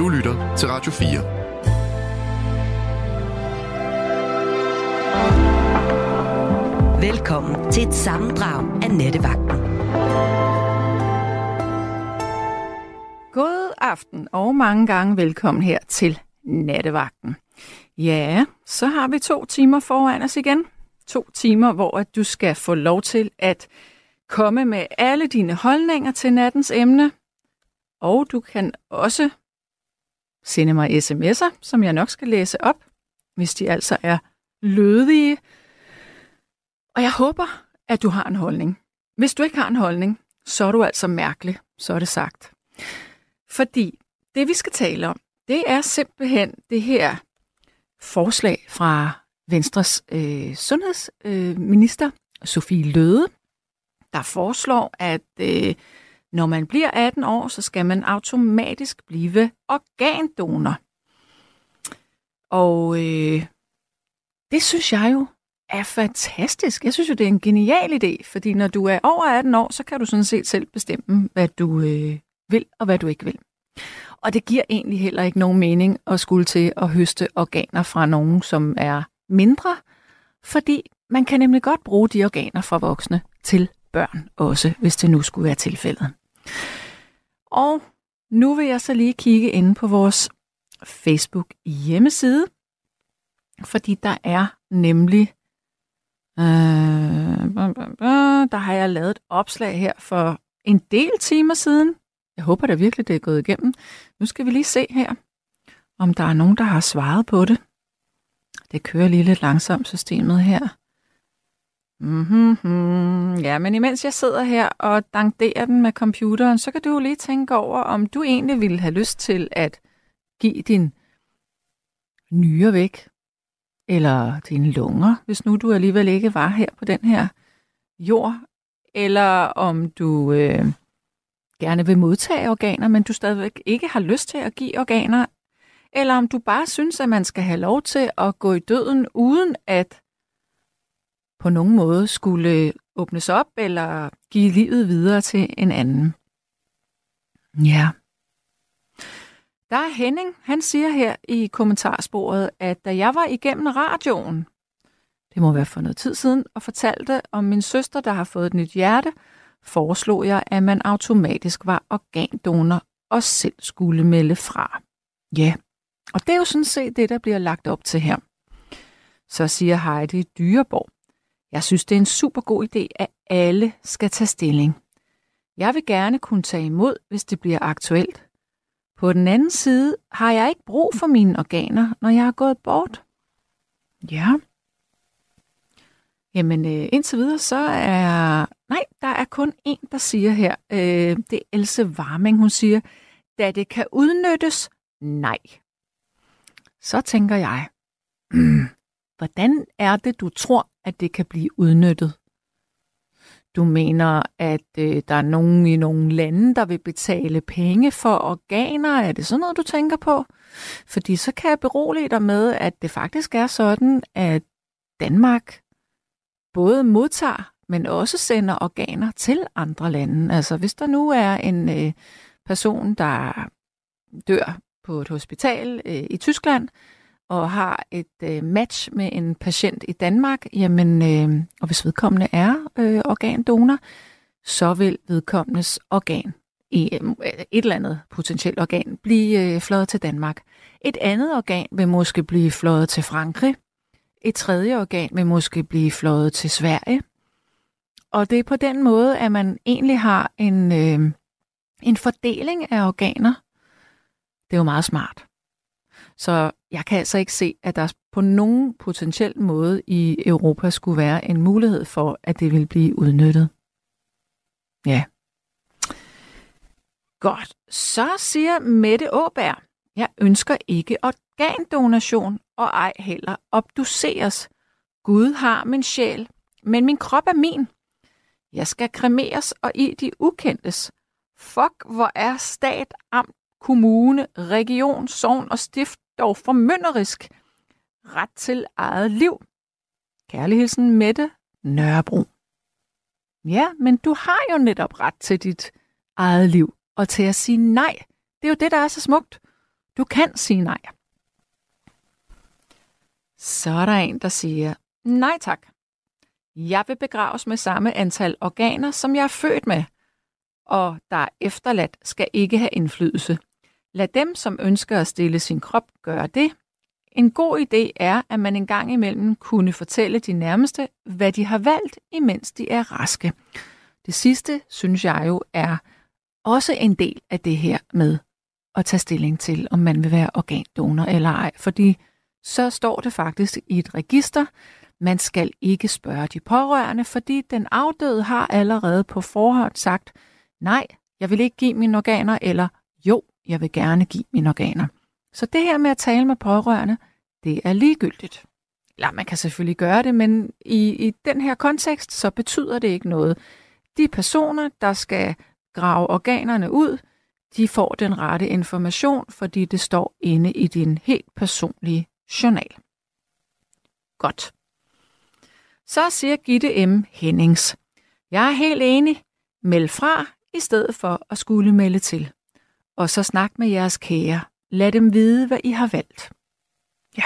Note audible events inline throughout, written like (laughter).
Du lytter til Radio 4. Velkommen til et sammendrag af Nettevagten. God aften og mange gange velkommen her til Nattevagten. Ja, så har vi to timer foran os igen. To timer, hvor at du skal få lov til at komme med alle dine holdninger til nattens emne. Og du kan også sende mig sms'er, som jeg nok skal læse op, hvis de altså er lødige. Og jeg håber, at du har en holdning. Hvis du ikke har en holdning, så er du altså mærkelig, så er det sagt. Fordi det, vi skal tale om, det er simpelthen det her forslag fra Venstres øh, sundhedsminister, øh, Sofie Løde, der foreslår, at øh, når man bliver 18 år, så skal man automatisk blive organdonor. Og øh, det synes jeg jo er fantastisk. Jeg synes jo, det er en genial idé, fordi når du er over 18 år, så kan du sådan set selv bestemme, hvad du øh, vil og hvad du ikke vil. Og det giver egentlig heller ikke nogen mening at skulle til at høste organer fra nogen, som er mindre, fordi man kan nemlig godt bruge de organer fra voksne til børn også, hvis det nu skulle være tilfældet. Og nu vil jeg så lige kigge ind på vores Facebook hjemmeside, fordi der er nemlig, øh, der har jeg lavet et opslag her for en del timer siden. Jeg håber da virkelig, det er gået igennem. Nu skal vi lige se her, om der er nogen, der har svaret på det. Det kører lige lidt langsomt systemet her. Mm-hmm. Ja, men imens jeg sidder her og dankderer den med computeren, så kan du jo lige tænke over, om du egentlig ville have lyst til at give din nyre væk, eller dine lunger, hvis nu du alligevel ikke var her på den her jord, eller om du øh, gerne vil modtage organer, men du stadigvæk ikke har lyst til at give organer, eller om du bare synes, at man skal have lov til at gå i døden, uden at på nogen måde skulle åbnes op eller give livet videre til en anden. Ja. Der er Henning, han siger her i kommentarsporet, at da jeg var igennem radioen, det må være for noget tid siden, og fortalte om min søster, der har fået et nyt hjerte, foreslog jeg, at man automatisk var organdonor og selv skulle melde fra. Ja, og det er jo sådan set det, der bliver lagt op til her. Så siger Heidi Dyreborg, jeg synes, det er en super god idé, at alle skal tage stilling. Jeg vil gerne kunne tage imod, hvis det bliver aktuelt. På den anden side har jeg ikke brug for mine organer, når jeg er gået bort. Ja. Jamen, øh, indtil videre, så er... Nej, der er kun en, der siger her. Øh, det er Else Warming, hun siger, da det kan udnyttes, nej. Så tænker jeg, (clears throat) hvordan er det, du tror, at det kan blive udnyttet? Du mener, at øh, der er nogen i nogle lande, der vil betale penge for organer? Er det sådan noget, du tænker på? Fordi så kan jeg berolige dig med, at det faktisk er sådan, at Danmark både modtager, men også sender organer til andre lande. Altså hvis der nu er en øh, person, der dør på et hospital øh, i Tyskland, og har et øh, match med en patient i Danmark, jamen, øh, og hvis vedkommende er øh, organdonor, så vil vedkommendes organ, i, øh, et eller andet potentielt organ, blive øh, fløjet til Danmark. Et andet organ vil måske blive fløjet til Frankrig. Et tredje organ vil måske blive fløjet til Sverige. Og det er på den måde, at man egentlig har en, øh, en fordeling af organer. Det er jo meget smart. Så jeg kan altså ikke se, at der på nogen potentiel måde i Europa skulle være en mulighed for, at det vil blive udnyttet. Ja. Godt. Så siger Mette Åberg, jeg ønsker ikke organdonation og ej heller obduceres. Gud har min sjæl, men min krop er min. Jeg skal kremeres og i de ukendtes. Fuck, hvor er stat, amt, kommune, region, sogn og stift dog formynderisk. Ret til eget liv. Kærlig Mette Nørrebro. Ja, men du har jo netop ret til dit eget liv, og til at sige nej. Det er jo det, der er så smukt. Du kan sige nej. Så er der en, der siger, nej tak. Jeg vil begraves med samme antal organer, som jeg er født med, og der er efterladt, skal ikke have indflydelse. Lad dem, som ønsker at stille sin krop, gøre det. En god idé er, at man en gang imellem kunne fortælle de nærmeste, hvad de har valgt, imens de er raske. Det sidste, synes jeg jo, er også en del af det her med at tage stilling til, om man vil være organdonor eller ej. Fordi så står det faktisk i et register, man skal ikke spørge de pårørende, fordi den afdøde har allerede på forhånd sagt, nej, jeg vil ikke give mine organer, eller jo, jeg vil gerne give mine organer. Så det her med at tale med pårørende, det er ligegyldigt. Eller man kan selvfølgelig gøre det, men i, i den her kontekst, så betyder det ikke noget. De personer, der skal grave organerne ud, de får den rette information, fordi det står inde i din helt personlige journal. Godt. Så siger Gitte M. Hennings. Jeg er helt enig. Meld fra, i stedet for at skulle melde til. Og så snak med jeres kære. Lad dem vide, hvad I har valgt. Ja.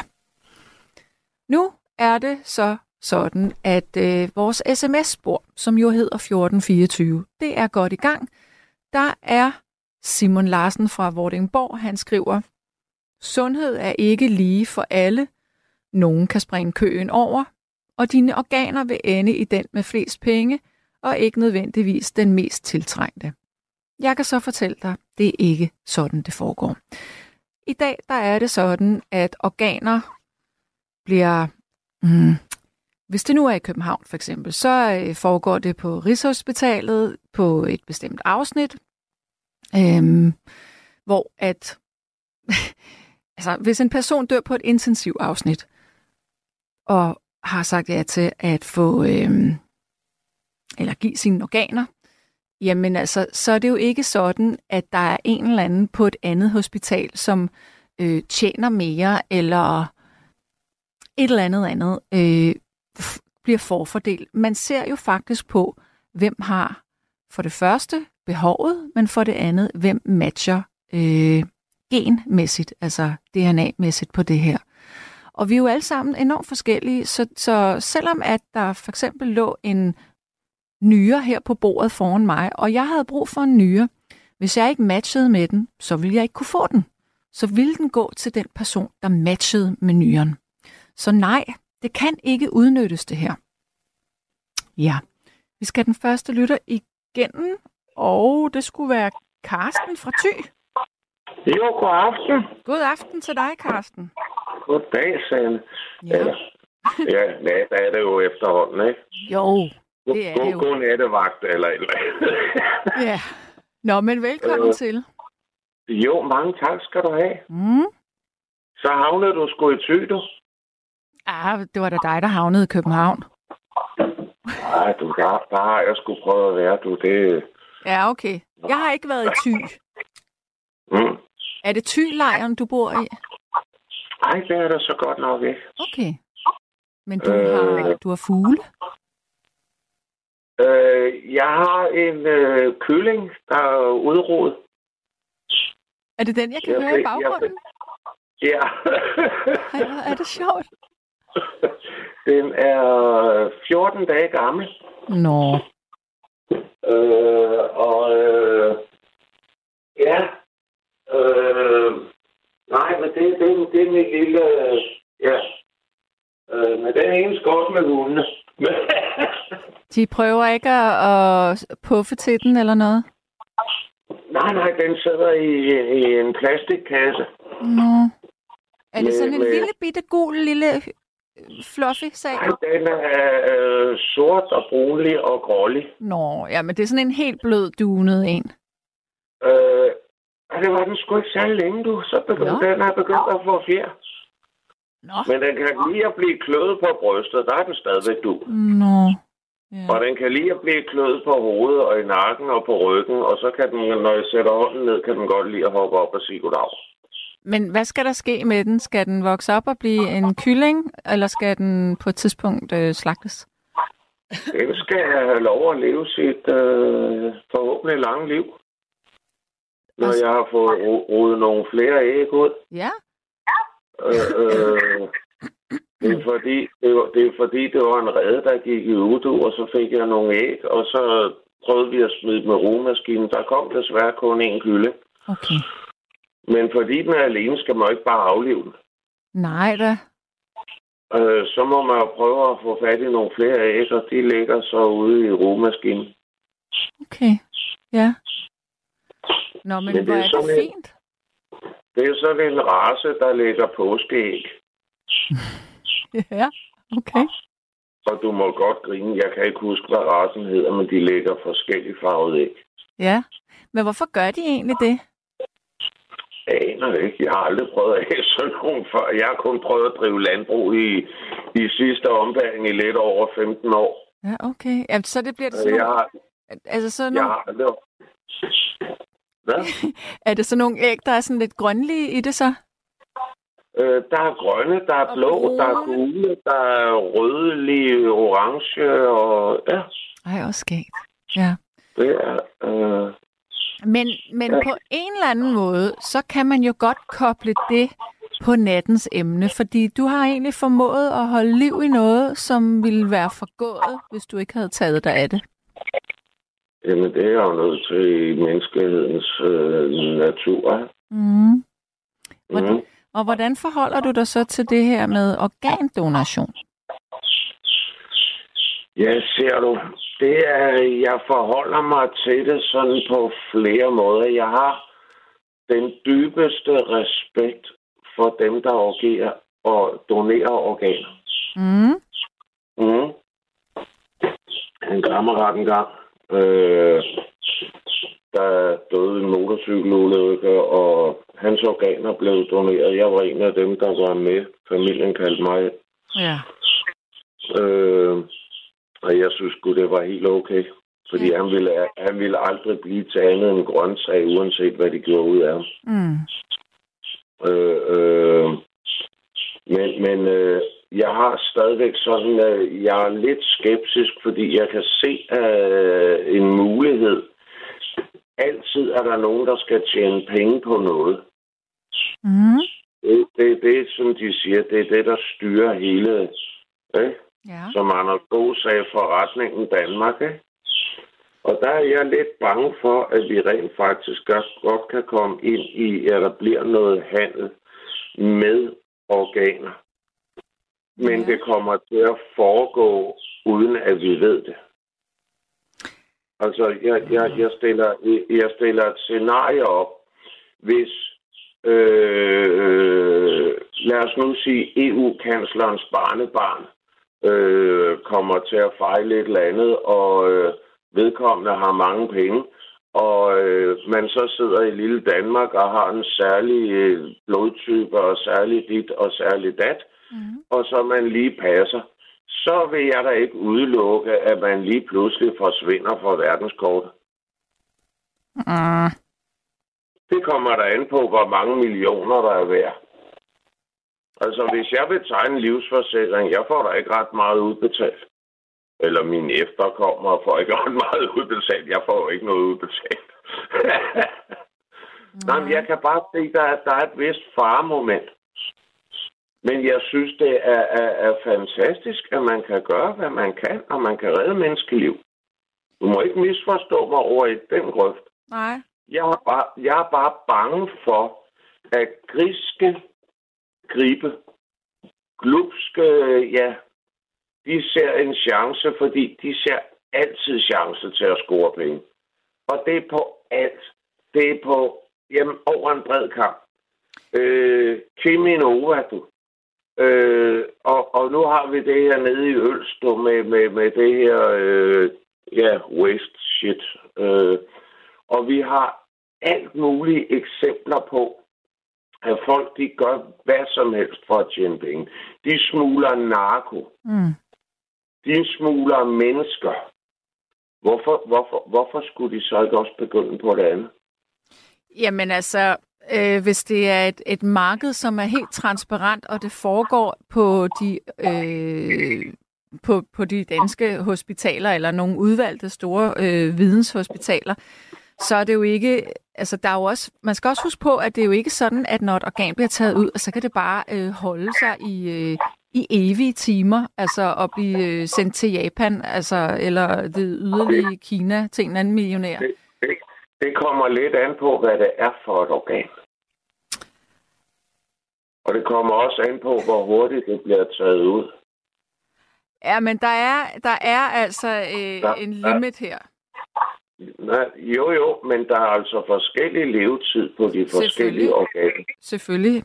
Nu er det så sådan, at øh, vores sms-spor, som jo hedder 1424, det er godt i gang. Der er Simon Larsen fra Vordingborg, han skriver, Sundhed er ikke lige for alle. Nogen kan springe køen over, og dine organer vil ende i den med flest penge, og ikke nødvendigvis den mest tiltrængte. Jeg kan så fortælle dig, det er ikke sådan, det foregår. I dag der er det sådan, at organer bliver... Mm, hvis det nu er i København for eksempel, så øh, foregår det på Rigshospitalet på et bestemt afsnit, øhm, hvor at... (laughs) altså, hvis en person dør på et intensiv afsnit, og har sagt ja til at få, øhm, eller give sine organer, jamen altså, så er det jo ikke sådan, at der er en eller anden på et andet hospital, som øh, tjener mere, eller et eller andet andet, øh, bliver forfordelt. Man ser jo faktisk på, hvem har for det første behovet, men for det andet, hvem matcher øh, genmæssigt, altså DNA-mæssigt på det her. Og vi er jo alle sammen enormt forskellige, så, så selvom at der for eksempel lå en nyre her på bordet foran mig, og jeg havde brug for en nyre, hvis jeg ikke matchede med den, så ville jeg ikke kunne få den. Så ville den gå til den person, der matchede med nyren. Så nej, det kan ikke udnyttes det her. Ja, vi skal den første lytter igennem, og det skulle være Karsten fra Thy. Jo, god aften. God aften til dig, Karsten. Goddag, Sanne. Ja. Eller, ja, ja, der er det jo efterhånden, ikke? Jo, det er god, det jo. God nattevagt, eller et eller andet. (laughs) Ja. Nå, men velkommen Øh. til. Jo, mange tak skal du have. Mm. Så havnede du sgu i du. Ah, det var da dig, der havnede i København. Nej, du, der, der har jeg sgu prøvet at være, du. Det, Ja, okay. Jeg har ikke været i Thy. mm. Er det Thy-lejren, du bor i? Ej, det er der så godt nok ikke. Okay. Men du Øh. har, du har fugle? Øh, jeg har en øh, kylling, der er udrodet. Er det den, jeg kan Jeg høre i jeg baggrunden? Ja. Ej, hvor er det sjovt. (laughs) Den er 14 dage gammel. Nå. Øh, og øh, ja, øh, nej, men det, det, det er mit lille, øh, ja, øh, men den ene skal også med hundene. (laughs) De prøver ikke at, at puffe til den eller noget? nej, nej, den sidder i, i en plastikkasse. Nå. Er det Med- sådan en med- lille bitte gul lille øh, fluffy sag? Nej, den er øh, sort og brunlig og grålig. Nå, ja, men det er sådan en helt blød dunet en. Øh, det var den sgu ikke særlig længe, du. Så begyndte Nå. den er begyndt at få fjer. Nå. Men den kan lige at blive kløet på brystet. Der er den stadigvæk du. Nå. Ja. Og den kan lige at blive kløet på hovedet og i nakken og på ryggen, og så kan den, når jeg sætter hånden ned, kan den godt lide at hoppe op og sige goddag. Men hvad skal der ske med den? Skal den vokse op og blive en kylling, eller skal den på et tidspunkt øh, slagtes? Den skal have lov at leve sit øh, forhåbentlig lange liv. når Og- jeg har fået ro- rodet nogle flere æg ud. Ja, Øh, øh, det, er fordi, det, var, det er fordi, det var en rede, der gik i udu, og så fik jeg nogle æg, og så prøvede vi at smide med rugemaskinen. Der kom desværre kun én kylde. okay. Men fordi den er alene, skal man jo ikke bare aflive den. Nej da. Øh, så må man jo prøve at få fat i nogle flere æg, og de ligger så ude i rugemaskinen. Okay. Ja. Nå, men, Men det hvor er er det en- fint. Det er sådan en race, der lægger påskeæg. (laughs) Ja, okay. Og du må godt grine. Jeg kan ikke huske, hvad racen hedder, men de lægger forskellige farvede æg. Ja. Men hvorfor gør de egentlig det? Jeg aner det ikke. Jeg har aldrig prøvet at have sådan nogen før. Jeg har kun prøvet at drive landbrug i, i sidste ombæring i lidt over 15 år. Ja, okay. Ja, så det bliver det Øh, sådan Jeg nogle, har, altså sådan jeg nogle, har aldrig... Hvad? (laughs) er det sådan nogle æg, der er sådan lidt grønlige i det så? Øh, der er grønne, der er blå, brune. der er gule, der er rødlige, orange, og ja, Ej, også skægt. Ja. det er... Øh, Men, men Ja. på en eller anden måde, så kan man jo godt koble det på nattens emne, fordi du har egentlig formået at holde liv i noget, som ville være forgået, hvis du ikke havde taget dig af det. Jamen, det er jo nødt til menneskehedens øh, natur. Mm. Hvordan- Mm. Og hvordan forholder du dig så til det her med organdonation? Ja, ser du. Det er, jeg forholder mig til det sådan på flere måder. Jeg har den dybeste respekt for dem, der orgerer og donerer organer. Mm. Mm. En kammerat engang, øh, der døde en motorcykelulykke, og hans organer blev doneret. Jeg var en af dem, der var med. Familien kaldte mig Ja. Øh, og jeg synes sgu, det var helt okay. Fordi han ville, han ville aldrig blive til andet end grøntsag, uanset hvad de gjorde ud af ham. Mm. Øh, øh, men men øh, jeg har stadigvæk sådan, at jeg er lidt skeptisk, fordi jeg kan se øh, en mulighed. Altid er der nogen, der skal tjene penge på noget. Mm. Det, det, det er, som de siger, det er det, der styrer hele, ikke? Ja. som Anders Bo sagde, forretningen Danmark. Ikke? Og der er jeg lidt bange for, at vi rent faktisk godt, godt kan komme ind i, at der bliver noget handel med organer. Men Ja. det kommer til at foregå, uden at vi ved det. Altså, jeg, jeg, jeg, stiller, jeg stiller et scenarie op, hvis, øh, lad os nu sige, EU-kanslerens barnebarn øh, kommer til at fejle et eller andet, og øh, vedkommende har mange penge, og øh, man så sidder i lille Danmark og har en særlig øh, blodtype og særlig dit og særlig dat, Mm. og så man lige passer, så vil jeg da ikke udelukke, at man lige pludselig forsvinder fra verdenskortet. Mm. Det kommer der an på, hvor mange millioner der er værd. Altså, hvis jeg vil tegne en livsforsikring, jeg får da ikke ret meget udbetalt. Eller mine efterkommere får ikke (laughs) ret meget udbetalt. Jeg får ikke noget udbetalt. (laughs) Nej, men jeg kan bare se, at der, er- der er et vist faremoment. Men jeg synes, det er, er, er fantastisk, at man kan gøre, hvad man kan, og man kan redde menneskeliv. Du må ikke misforstå mig over i den grøft. Nej. Jeg er bare, jeg er bare bange for, at griske gribe, glupske, ja, de ser en chance, fordi de ser altid chance til at score penge. Og det er på alt. Det er på, jamen, over en bred kamp. Øh, Cheminova, du. Øh, og, og nu har vi det her nede i Ølstrup med, med, med det her, øh, ja, waste shit. Øh, og vi har alt mulige eksempler på, at folk de gør hvad som helst for at tjene penge. De smugler narko. Mm. De smugler mennesker. Hvorfor, hvorfor, hvorfor skulle de så ikke også begynde på det andet? Jamen altså, øh, hvis det er et, et marked, som er helt transparent, og det foregår på de, øh, på, på de danske hospitaler, eller nogle udvalgte store øh, videnshospitaler, så er det jo ikke, altså der er jo også, man skal også huske på, at det er jo ikke sådan, at når et organ bliver taget ud, så kan det bare øh, holde sig i, øh, i evige timer, altså at blive øh, sendt til Japan, altså, eller det yderlige Kina til en anden millionær. Det, det, kommer lidt an på, hvad det er for et organ. Og det kommer også an på, hvor hurtigt det bliver taget ud. Ja, men der er, der er altså øh, Der- en limit her. Nej, jo, jo, men der er altså forskellig levetid på de forskellige organer. Selvfølgelig.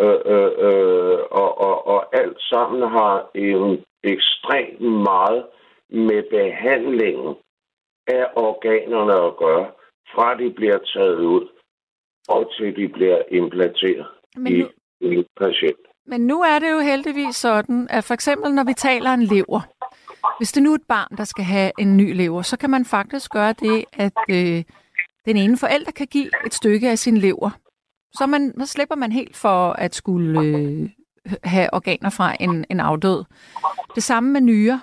Øh, øh, øh, og, og, og alt sammen har en ekstremt meget med behandlingen af organerne at gøre, fra de bliver taget ud og til de bliver implanteret Men i nu, en patient. Men nu er det jo heldigvis sådan, at for eksempel når vi taler en lever, hvis det nu er et barn, der skal have en ny lever, så kan man faktisk gøre det, at øh, den ene forælder kan give et stykke af sin lever. Så, man, så slipper man helt for at skulle øh, have organer fra en, en afdød. Det samme med nyrer.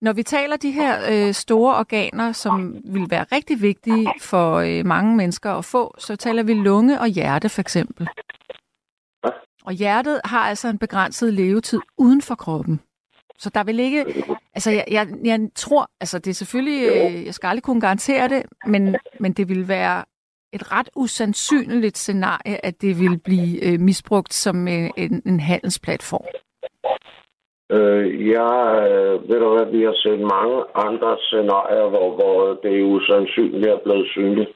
Når vi taler de her øh, store organer, som vil være rigtig vigtige for øh, mange mennesker at få, så taler vi lunge og hjerte for eksempel. Og hjertet har altså en begrænset levetid uden for kroppen. Så der vil ikke... Altså, jeg, jeg, jeg tror... Altså, det er selvfølgelig... Øh, jeg skal aldrig kunne garantere det, men, men det vil være et ret usandsynligt scenarie, at det vil blive øh, misbrugt som øh, en, en handelsplatform. Øh, jeg, øh, ved du hvad, vi har set mange andre scenarier, hvor, hvor det er usandsynligt er blevet synligt.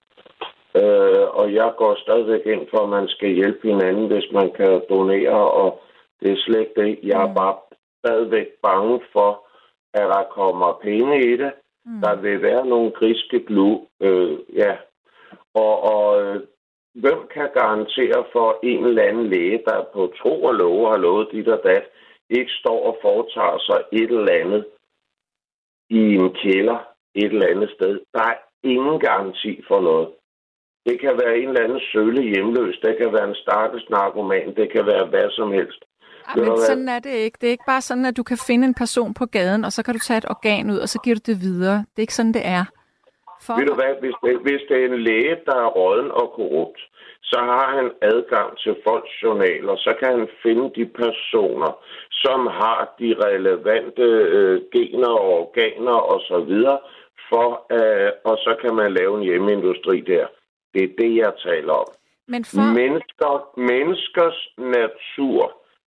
Øh, og jeg går stadigvæk ind for, at man skal hjælpe hinanden, hvis man kan donere, og det er slet ikke det. Jeg er Mm. bare stadigvæk bange for, at der kommer penge i det. Mm. Der vil være nogle griske glu, øh, ja. Og, og øh, hvem kan garantere for en eller anden læge, der på tro og love har lovet dit og dat, ikke står og foretager sig et eller andet i en kælder et eller andet sted. Der er ingen garanti for noget. Det kan være en eller anden sølle hjemløs, det kan være en stakkels narkoman, det kan være hvad som helst. Du men sådan er det ikke. Det er ikke bare sådan, at du kan finde en person på gaden, og så kan du tage et organ ud, og så giver du det videre. Det er ikke sådan, det er. For Ved du hvad, hvis det, hvis det er en læge, der er råden og korrupt, så har han adgang til folks journaler, så kan han finde de personer, som har de relevante øh, gener og organer osv., for, øh, og så kan man lave en hjemmeindustri der. Det er det, jeg taler om. Men for... Mennesker, menneskers natur,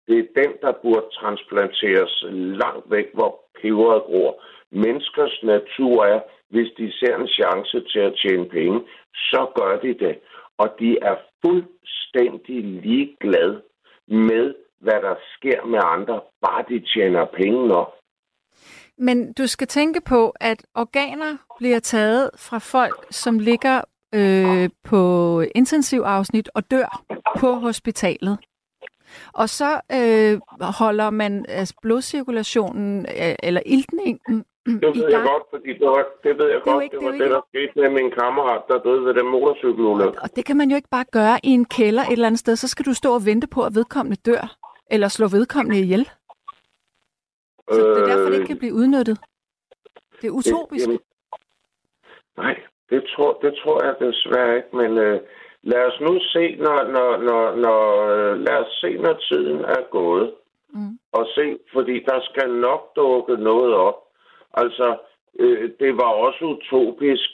det er den, der burde transplanteres langt væk, hvor peberet gror. Menneskers natur er, hvis de ser en chance til at tjene penge, så gør de det. Og de er fuldstændig ligeglade med, hvad der sker med andre, bare de tjener penge nok. Men du skal tænke på, at organer bliver taget fra folk, som ligger øh, på intensivafsnit og dør på hospitalet. Og så øh, holder man altså, blodcirkulationen øh, eller iltningen det i ved jeg godt, fordi det, var, det ved jeg Det godt, ikke- det det var jo det, der skete med min kammerat, der døde ved den motorcykelulykke. Og det kan man jo ikke bare gøre i en kælder et eller andet sted. Så skal du stå og vente på, at vedkommende dør. Eller slå vedkommende ihjel. Så det er derfor, det ikke kan blive udnyttet. Det er utopisk. Jamen, nej, det tror, det tror jeg desværre ikke, men øh, lad os nu se, når, når, når, når, øh, lad os se, når tiden er gået, Mm. og se, fordi der skal nok dukke noget op. Altså, øh, det var også utopisk,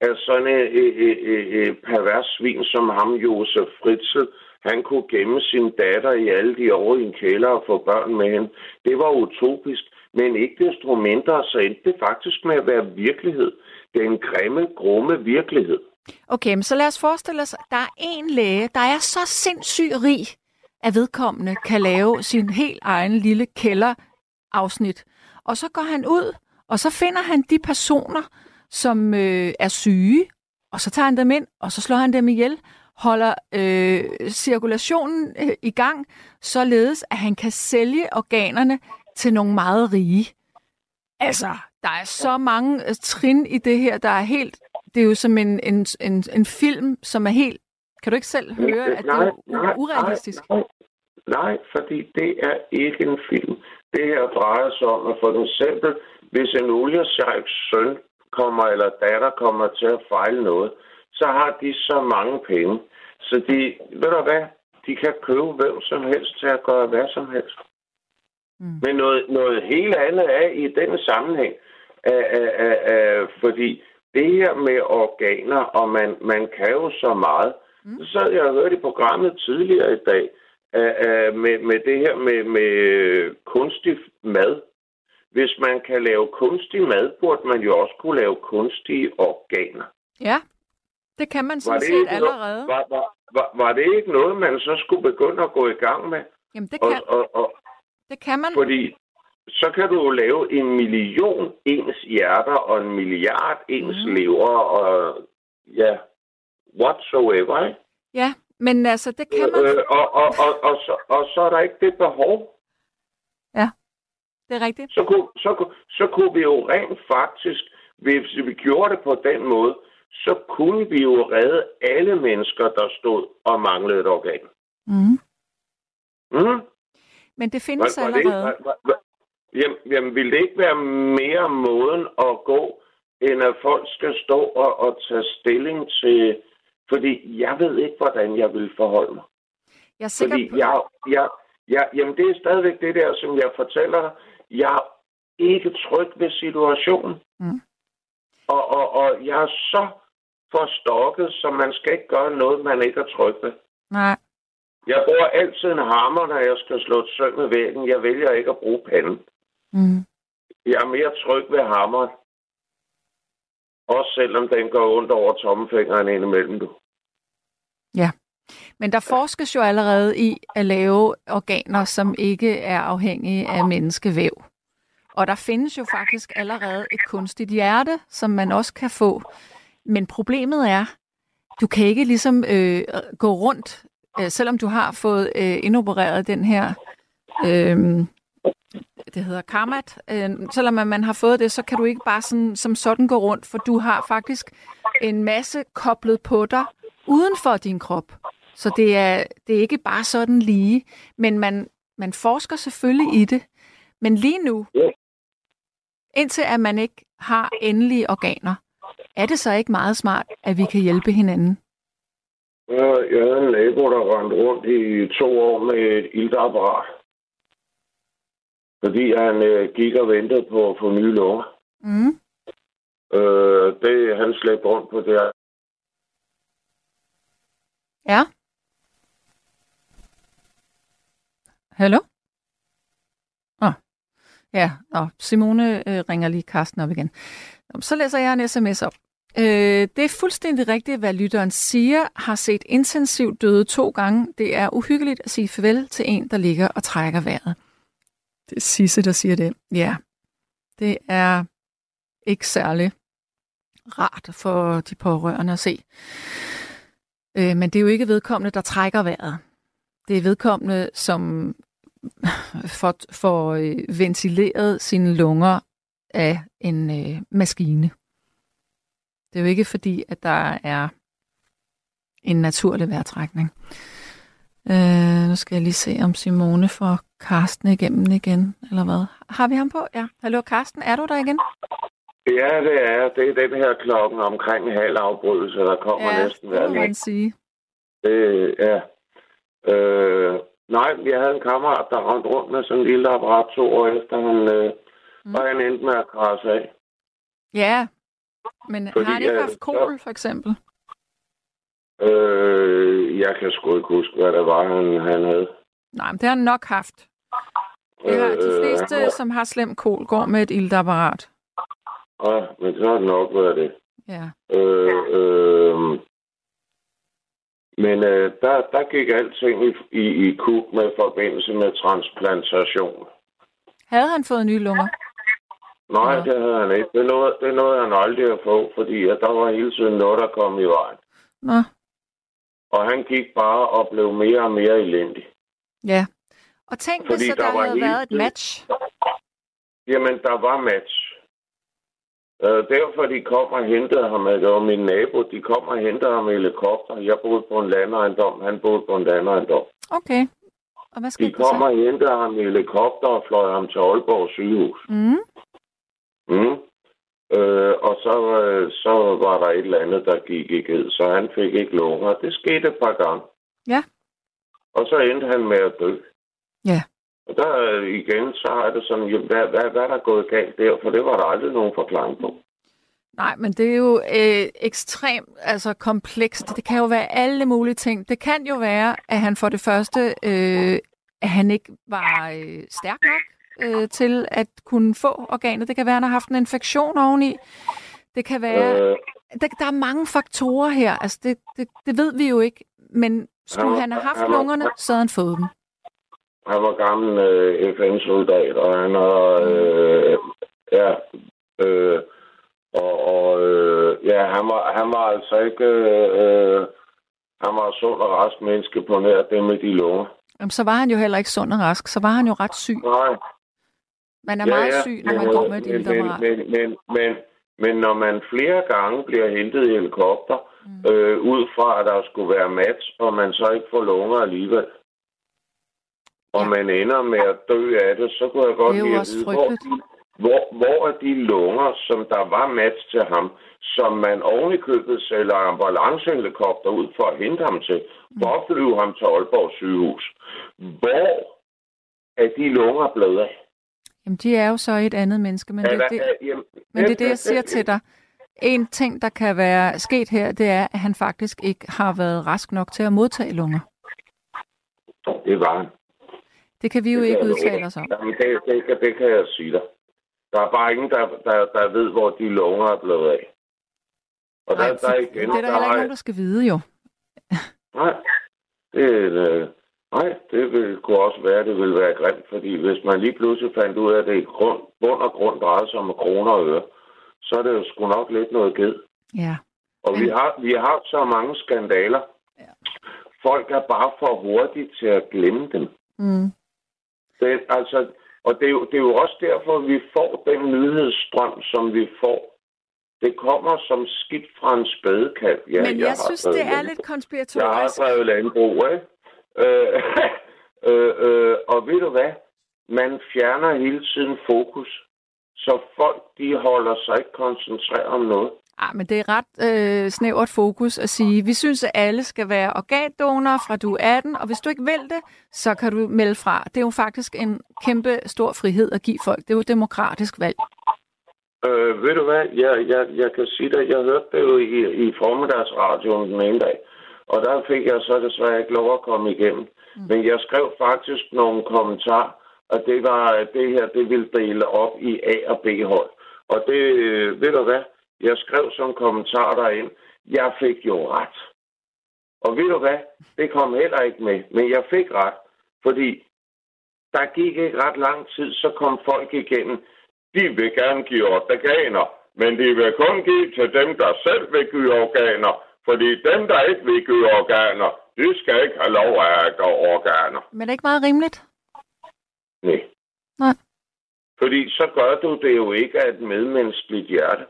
at sådan en øh, øh, øh, øh pervers svin som ham, Josef Fritzl, han kunne gemme sin datter i alle de år i en kælder og få børn med hende. Det var utopisk, men ikke desto mindre, så endte det faktisk med at være virkelighed. Den grimme, grumme virkelighed. Okay, men så lad os forestille os, at der er en læge, der er så sindssygt rig, at vedkommende kan lave sin helt egen lille kælderafsnit. Og så går han ud, og så finder han de personer, som øh, er syge, og så tager han dem ind, og så slår han dem ihjel, holder øh, cirkulationen øh, i gang, således at han kan sælge organerne til nogle meget rige. Altså, der er så mange øh, trin i det her, der er helt... Det er jo som en, en, en, en film, som er helt... Kan du ikke selv høre, at det er urealistisk? Nej, nej, fordi det er ikke en film. Det her drejer sig om, at for eksempel, hvis en oliesjejks søn kommer, eller datter kommer til at fejle noget, så har de så mange penge. Så de, ved du hvad, de kan købe hvem som helst til at gøre hvad som helst. Mm. Men noget, noget helt andet er i den sammenhæng, øh, øh, øh, øh, fordi det her med organer, og man, man kan jo så meget. Mm. Så jeg har hørt i programmet tidligere i dag, øh, øh, med, med det her med, med kunstig mad. Hvis man kan lave kunstig mad, burde man jo også kunne lave kunstige organer. Ja, det kan man sådan set allerede. Noget, var, var, var, var det ikke noget, man så skulle begynde at gå i gang med? Jamen, det kan, og, og, og, det kan man. Fordi så kan du jo lave en million ens hjerter og en milliard ens mm. lever og ja, whatsoever, ikke? Ja, men altså, det kan man... Øh, og, og, og, og, så, og så er der ikke det behov. Det er rigtigt. Så kunne, så, kunne, så kunne vi jo rent faktisk, hvis vi gjorde det på den måde, så kunne vi jo redde alle mennesker, der stod og manglede et organ. Mm. Mm? Men det findes var, var allerede. Det, var, var, jamen, jamen, vil det ikke være mere måden at gå, end at folk skal stå og, og tage stilling til... Fordi jeg ved ikke, hvordan jeg vil forholde mig. Jeg er sikker Fordi på... jeg, jeg, jeg, jamen, det er stadigvæk det der, som jeg fortæller dig. Jeg er ikke tryg ved situationen. Mm. Og, og, og jeg er så forstokket, så man skal ikke gøre noget, man ikke er tryg ved. Nej. Jeg bruger altid en hammer, når jeg skal slå et søm med væggen. Jeg vælger ikke at bruge panden. Mm. Jeg er mere tryg ved hammeren. Også selvom den går ondt over tommefingeren indimellem, du. Men der forskes jo allerede i at lave organer, som ikke er afhængige af menneskevæv. Og der findes jo faktisk allerede et kunstigt hjerte, som man også kan få. Men problemet er, du kan ikke ligesom øh, gå rundt, øh, selvom du har fået øh, indopereret den her, øh, det hedder karmat, øh, selvom man har fået det, så kan du ikke bare sådan, som sådan gå rundt, for du har faktisk en masse koblet på dig uden for din krop. Så det er, det er ikke bare sådan lige, men man, man forsker selvfølgelig i det. Men lige nu, indtil at man ikke har endelige organer, er det så ikke meget smart, at vi kan hjælpe hinanden? Jeg havde en nabo, der rendte rundt i to år med et iltapparat. Fordi han øh, gik og ventede på at få nye lunger. Mm. Øh, det han slæbte rundt på der. Ja. Hallo? Åh. Oh. Ja, og Simone øh, ringer lige Karsten op igen. Så læser jeg en sms op. Øh, det er fuldstændig rigtigt, hvad lytteren siger. Har set intensivt døde to gange. Det er uhyggeligt at sige farvel til en, der ligger og trækker vejret. Det er Sisse, der siger det. Ja, det er ikke særlig rart for de pårørende at se. Øh, men det er jo ikke vedkommende, der trækker vejret. Det er vedkommende, som får, får øh, ventileret sine lunger af en øh, maskine. Det er jo ikke fordi, at der er en naturlig vejrtrækning. Øh, nu skal jeg lige se, om Simone får Karsten igennem igen, eller hvad? Har vi ham på? Ja. Hallo Karsten, er du der igen? Ja, det er. Det er den her klokken omkring halv afbrydelse, der kommer ja, næsten hver det må man sige. Det, ja. Øh, nej, jeg havde en kammerat, der rendte rundt med sådan en lille apparat to år efter, han, øh, mm. og han endte med at krasse af. Ja, men Fordi, har han ikke haft kol, for eksempel? Øh, jeg kan sgu ikke huske, hvad det var, han, han havde. Nej, men det har han nok haft. Det har, de fleste, øh, som har slem kol, går med et iltapparat. Ja, men så har det nok været det. Ja. Øh, øh, men øh, der, der gik alting i, i, i kuk med forbindelse med transplantation. Havde han fået nye lunger? Nej, ja. det havde han ikke. Det nåede, det nåede han aldrig at få, fordi at der var hele tiden noget, der kom i vejen. Nå. Og han gik bare og blev mere og mere elendig. Ja. Og tænk, Fordi hvis så der der, havde været et match. Jamen, der var match. Øh, derfor de kom og hentede ham, det var min nabo, de kom og hentede ham i helikopter. Jeg boede på en landejendom, han boede på en landejendom. Okay. Og hvad De skete der kom og hentede ham i helikopter og fløj ham til Aalborg sygehus. Mm. Mm. Øh, og så, øh, så var der et eller andet, der gik i ged, så han fik ikke lunger. Det skete et par gange. Ja. Og så endte han med at dø. Ja. Og der igen, så er det sådan, jamen, hvad, hvad, hvad er der gået galt der? For det var der aldrig nogen forklaring på. Nej, men det er jo øh, ekstremt altså, komplekst. Det kan jo være alle mulige ting. Det kan jo være, at han for det første, øh, at han ikke var øh, stærk nok øh, til at kunne få organet. Det kan være, at han har haft en infektion oveni. Det kan være... Øh, Der, der er mange faktorer her. Altså, det, det, det ved vi jo ikke. Men skulle Han han have haft han lungerne, så havde han fået dem. Han var gammel øh, FN-soldat, og han har... Øh, ja, øh, og, og øh, ja, han var, han var altså ikke... Øh, han var sund og rask menneske på nær det med de lunger. Jamen, så var han jo heller ikke sund og rask. Så var han jo ret syg. Nej, Man er meget syg, når man men, går med et men, men, men, men, men, men når man flere gange bliver hentet i helikopter, mm. øh, ud fra at der skulle være match, og man så ikke får lunger alligevel, og man ender med at dø af det, så kunne jeg godt lide at vide, hvor, hvor, hvor er de lunger, som der var match til ham, som man ovenikøbet sælger ambulancehelikopter ud for at hente ham til, at flyve ham til Aalborg sygehus. Hvor er de lunger blevet af? Jamen, de er jo så et andet menneske, men det, det, jamen, men det er det, jeg siger til dig. En ting, der kan være sket her, det er, at han faktisk ikke har været rask nok til at modtage lunger. Det var han. Det kan vi jo Det ikke udtale os om. Jamen, det, det, kan- det kan jeg sige dig. Der er bare ingen, der, der, der ved, hvor de lunger er blevet af. Og Nej, der, der igen, det er der heller ikke nogen, der skal vide jo. Nej, det, øh, nej, det vil, kunne også være, det ville være grimt, fordi hvis man lige pludselig fandt ud af, at det i grund, bund og grund drejede sig om kroner og øre, så er det jo sgu nok lidt noget ged. Ja. Og Men- vi, har, vi har så mange skandaler. Ja. Folk er bare for hurtige til at glemme dem. Mm. Det, altså, og det er, jo, det er jo også derfor, vi får den nyhedsstrøm, som vi får. Det kommer som skidt fra en spædekalv. Ja, Men jeg, har synes, det er landbrug. lidt Jeg har konspiratorisk. drevet landbrug, ikke? Øh, (laughs) øh, øh, og ved du hvad? Man fjerner hele tiden fokus. Så folk, de holder sig ikke koncentreret om noget. Ah, men det er ret øh, snævert fokus at sige, vi synes, at alle skal være organdonorer fra du er 18, og hvis du ikke vil det, så kan du melde fra. Det er jo faktisk en kæmpe stor frihed at give folk. Det er jo et demokratisk valg. Øh, ved du hvad? Jeg, jeg, jeg kan sige dig, jeg hørte det jo i, i formiddagsradioen den ene dag. Og der fik jeg så desværre ikke lov at komme igennem. Mm. Men jeg skrev faktisk nogle kommentarer, og det var, at det her, det ville dele op i A- og B-hold. Og det, øh, ved du hvad? Jeg skrev som kommentar derind. Jeg fik jo ret. Og ved du hvad? Det kom heller ikke med. Men jeg fik ret. Fordi der gik ikke ret lang tid, så kom folk igennem. De vil gerne give organer, men de vil kun give til dem, der selv vil give organer. Fordi dem, der ikke vil give organer, de skal ikke have lov at give organer. Men er det ikke meget rimeligt? Nej. Nej. Fordi så gør du det jo ikke af et medmenneskeligt hjerte.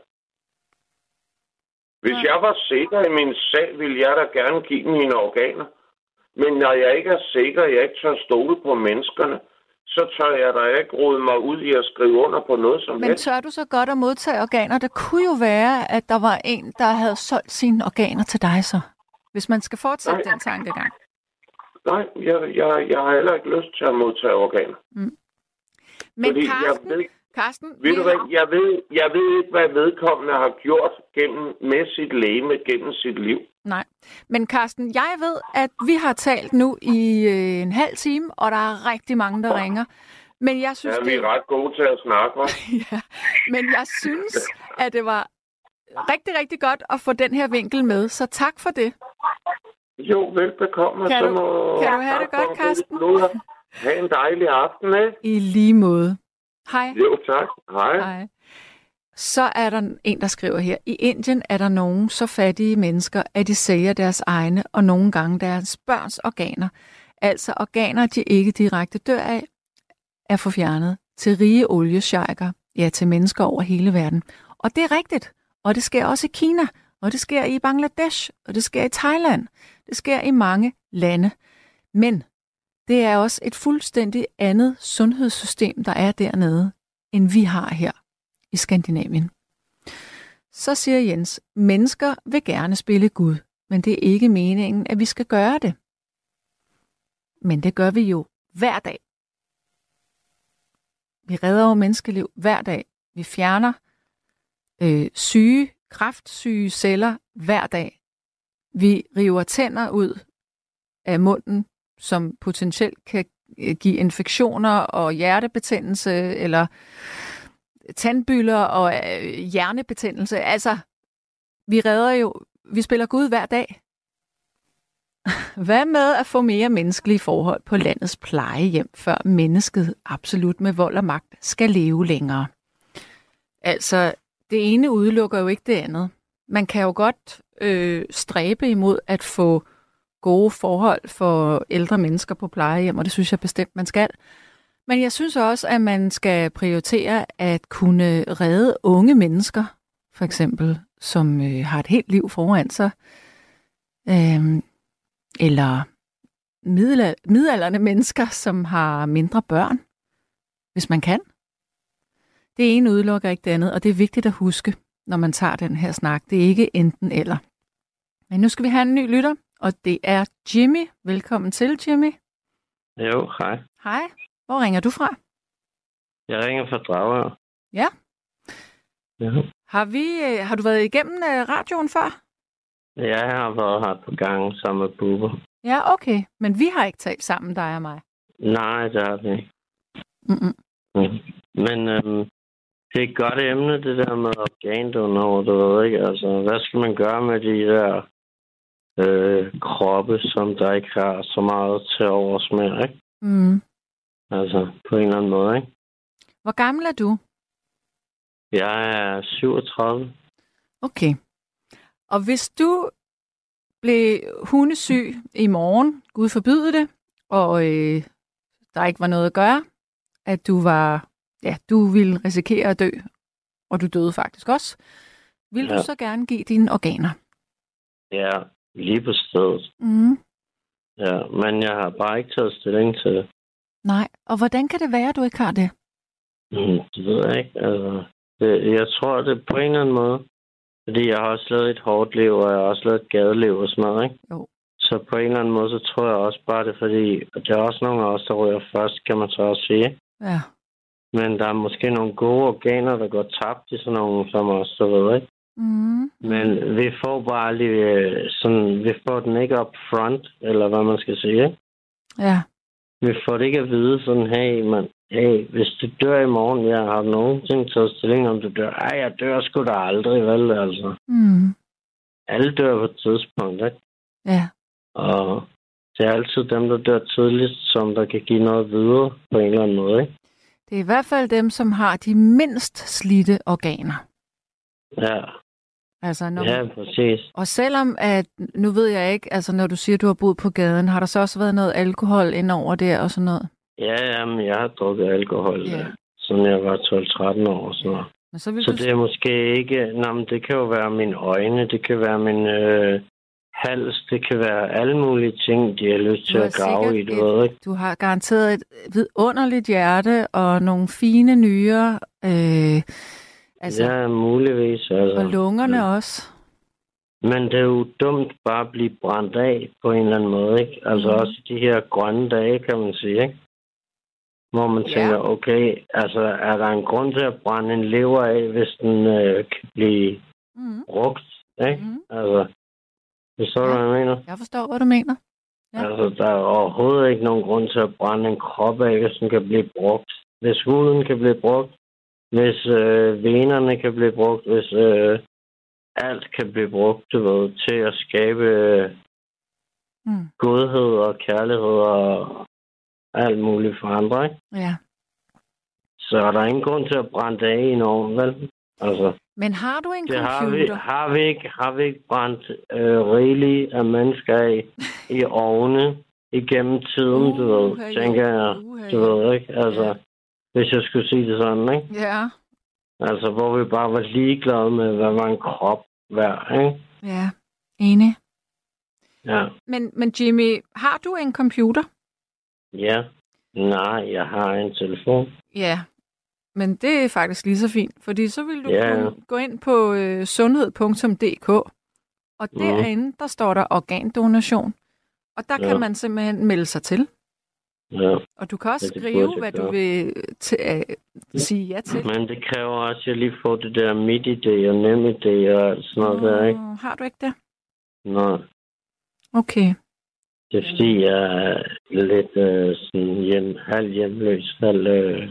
Hvis jeg var sikker i min sag, ville jeg da gerne give mine organer. Men når jeg ikke er sikker, jeg ikke tør stole på menneskerne, så tør jeg da ikke rode mig ud i at skrive under på noget som Men helst. tør du så godt at modtage organer? Det kunne jo være, at der var en, der havde solgt sine organer til dig så. Hvis man skal fortsætte Nej. den tankegang. Nej, jeg, jeg, jeg har heller ikke lyst til at modtage organer. Men fordi Karsten, jeg ved, Karsten ved vi du hvad, jeg ved, jeg ved ikke, hvad vedkommende har gjort gennem, med sit læme gennem sit liv. Nej. Men Karsten, jeg ved, at vi har talt nu i øh, en halv time, og der er rigtig mange, der ringer. Men jeg synes, Ja, vi det, er ret gode til at snakke, hva'? (laughs) ja. Men jeg synes, at det var rigtig, rigtig godt at få den her vinkel med. Så tak for det. Jo, velbekomme. Kan så du- må, kan du have det godt, en god Karsten? slutter. Ha' en dejlig aften, ikke? I lige måde. Hej. Jo, tak. Hej. Hej. Så er der en, der skriver her. I Indien er der nogen så fattige mennesker, at de sælger deres egne og nogle gange deres børns organer. Altså organer, de ikke direkte dør af, er få fjernet til rige oliesjejker, ja til mennesker over hele verden. Og det er rigtigt. Og det sker også i Kina, og det sker i Bangladesh, og det sker i Thailand. Det sker i mange lande. Men det er også et fuldstændig andet sundhedssystem, der er dernede, end vi har her i Skandinavien. så siger Jens, mennesker vil gerne spille Gud, men det er ikke meningen, at vi skal gøre det. Men det gør vi jo hver dag. Vi redder jo menneskeliv hver dag. Vi fjerner øh, syge, kraftsyge celler hver dag. Vi river tænder ud af munden, som potentielt kan øh, give infektioner og hjertebetændelse, eller tandbyller og øh, hjernebetændelse. Altså, vi redder jo, vi spiller Gud hver dag. (laughs) Hvad med at få mere menneskelige forhold på landets plejehjem, før mennesket absolut med vold og magt skal leve længere? Altså, det ene udelukker jo ikke det andet. Man kan jo godt øh, stræbe imod at få gode forhold for ældre mennesker på plejehjem, og det synes jeg bestemt, man skal. Men jeg synes også, at man skal prioritere at kunne redde unge mennesker, for eksempel, som øh, har et helt liv foran sig, øh, eller midalderne mennesker, som har mindre børn, hvis man kan. Det ene udelukker ikke det andet, og det er vigtigt at huske, når man tager den her snak. Det er ikke enten eller. Men nu skal vi have en ny lytter, og det er Jimmy. Velkommen til, Jimmy. Jo, hej. Hej. Hvor ringer du fra? Jeg ringer fra Dragør. Ja. Ja. Har, vi, øh, har du været igennem øh, radioen før? Jeg har været her på gang sammen med Bubber. Ja, okay. Men vi har ikke talt sammen, dig og mig. Nej, det har vi ikke. Mm-mm. Men øhm, det er et godt emne, det der med organdonor, du ved ikke. Altså, hvad skal man gøre med de der øh, kroppe, som der ikke har så meget til overs med, ikke? Mm. Altså, på en eller anden måde, ikke? Hvor gammel er du? Jeg er 37. Okay. Og hvis du blev hundesyg i morgen, Gud forbyde det, og øh, der ikke var noget at gøre, at du var, ja, du ville risikere at dø, og du døde faktisk også, vil ja. du så gerne give dine organer? Ja, lige på stedet. Mm. Ja, men jeg har bare ikke taget stilling til det. Nej, og hvordan kan det være, at du ikke har det? Mm, det ved jeg ikke. Altså, det, jeg tror, det er på en eller anden måde. Fordi jeg har også lavet et hårdt liv, og jeg har også lavet et gadeliv og sådan noget, ikke? Jo. Så på en eller anden måde, så tror jeg også bare det, er fordi og der er også nogle af os, der ryger først, kan man så også sige. Ja. Men der er måske nogle gode organer, der går tabt i sådan nogle som os, der ved, ikke? Mm. Men vi får bare lige øh, sådan, vi får den ikke up front, eller hvad man skal sige? Ja. Vi får det ikke at vide sådan, hey, man, hey, hvis du dør i morgen, jeg har nogensinde taget stilling, om du dør. Ej, jeg dør sgu da aldrig, vel, altså. Mm. Alle dør på et tidspunkt, ikke? Ja. Og det er altid dem, der dør tidligst, som der kan give noget videre på en eller anden måde, ikke? Det er i hvert fald dem, som har de mindst slidte organer. Ja, Altså, når ja, præcis. Og selvom, at nu ved jeg ikke, altså når du siger, at du har boet på gaden, har der så også været noget alkohol ind over der og sådan noget? Ja, jamen, jeg har drukket alkohol, Ja. ja. siden jeg var 12-13 år. og Sådan noget. Men så Så du... det er måske ikke... Nå, men det kan jo være mine øjne, det kan være min øh, hals, det kan være alle mulige ting, de har lyst til at grave i, du et- ved ikke? Du har garanteret et vidunderligt hjerte og nogle fine nyrer. Øh, altså, ja, muligvis. Altså. og lungerne Ja. også. Men det er jo dumt bare at blive brændt af på en eller anden måde, ikke? Altså Mhm. også de her grønne dage, kan man sige, ikke? Hvor man Ja. tænker, okay, altså er der en grund til at brænde en lever af, hvis den øh, kan blive Mm. brugt, ikke? Mm. Altså, forstår du, Ja. hvad jeg mener? Jeg forstår, hvad du mener. Ja. Altså, der er overhovedet ikke nogen grund til at brænde en krop af, hvis den kan blive brugt. Hvis huden kan blive brugt, hvis øh, venerne kan blive brugt, hvis øh, alt kan blive brugt, du ved, til at skabe øh, Mm. godhed og kærlighed og alt muligt for andre, ikke? Ja. Så er der ingen grund til at brænde det af i en ovn, vel? Altså, Men har du en det har vi, computer? har vi ikke, har vi ikke brændt øh, rigeligt af mennesker af i ovne igennem tiden, du ved, Uha, jo. tænker jeg. Uha, Du jo. ved ikke, altså. Hvis jeg skulle sige det sådan, ikke? Ja, Altså, hvor vi bare var ligeglade med, hvad var en krop værd, ikke? ja. Enig. Ja. Men, men Jimmy, har du en computer? Ja. Nej, jeg har en telefon. Ja. men det er faktisk lige så fint, fordi så vil du Ja. kunne gå ind på øh, sundhed.dk, og Mhm. derinde, der står der organdonation, og der Ja. kan man simpelthen melde sig til. Ja. Og du kan også Ja, det skrive, hvad du vil øh, sige ja til. Men det kræver også, at jeg lige får det der midt-idé og nem-idé og alt sådan noget der, ikke? Har du ikke det? Nå, Okay. det er fordi, jeg er lidt øh, sådan hjem, halv hjemløs, halv øh,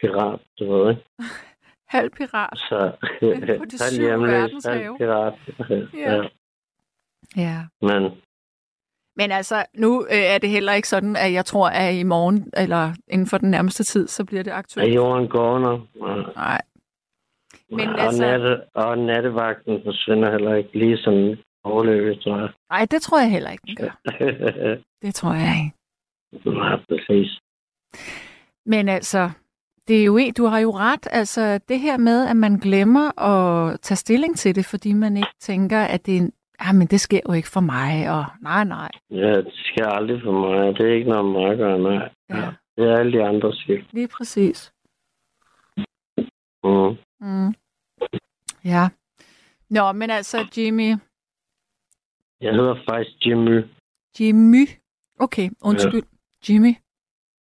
pirat, du ved, ikke? (laughs) Halv pirat. Så (laughs) halv hjemløs, halv pirat. (laughs) Ja. ja. Ja. Men Men altså, nu øh, er det heller ikke sådan, at jeg tror, at i morgen, eller inden for den nærmeste tid, så bliver det er aktuelt. jorden går under. Nej. Men og, altså- natte, og nattevagten forsvinder heller ikke lige sådan overløbet, tror jeg. Nej, det tror jeg heller ikke, den gør. (laughs) Det tror jeg ikke. Nej, præcis. Men altså, det er jo en, du har jo ret. Altså, det her med, at man glemmer at tage stilling til det, fordi man ikke tænker, at det er ah, men det sker jo ikke for mig, og nej, nej. Ja, det sker aldrig for mig. Det er ikke noget mig at gøre, nej. Ja, Det er alle de andres skyld. lige præcis. Mm. Mm. Ja. Nå, men altså, Jimmy, Jeg hedder faktisk Jimmy. Jimmy. Okay, undskyld. Jimmy.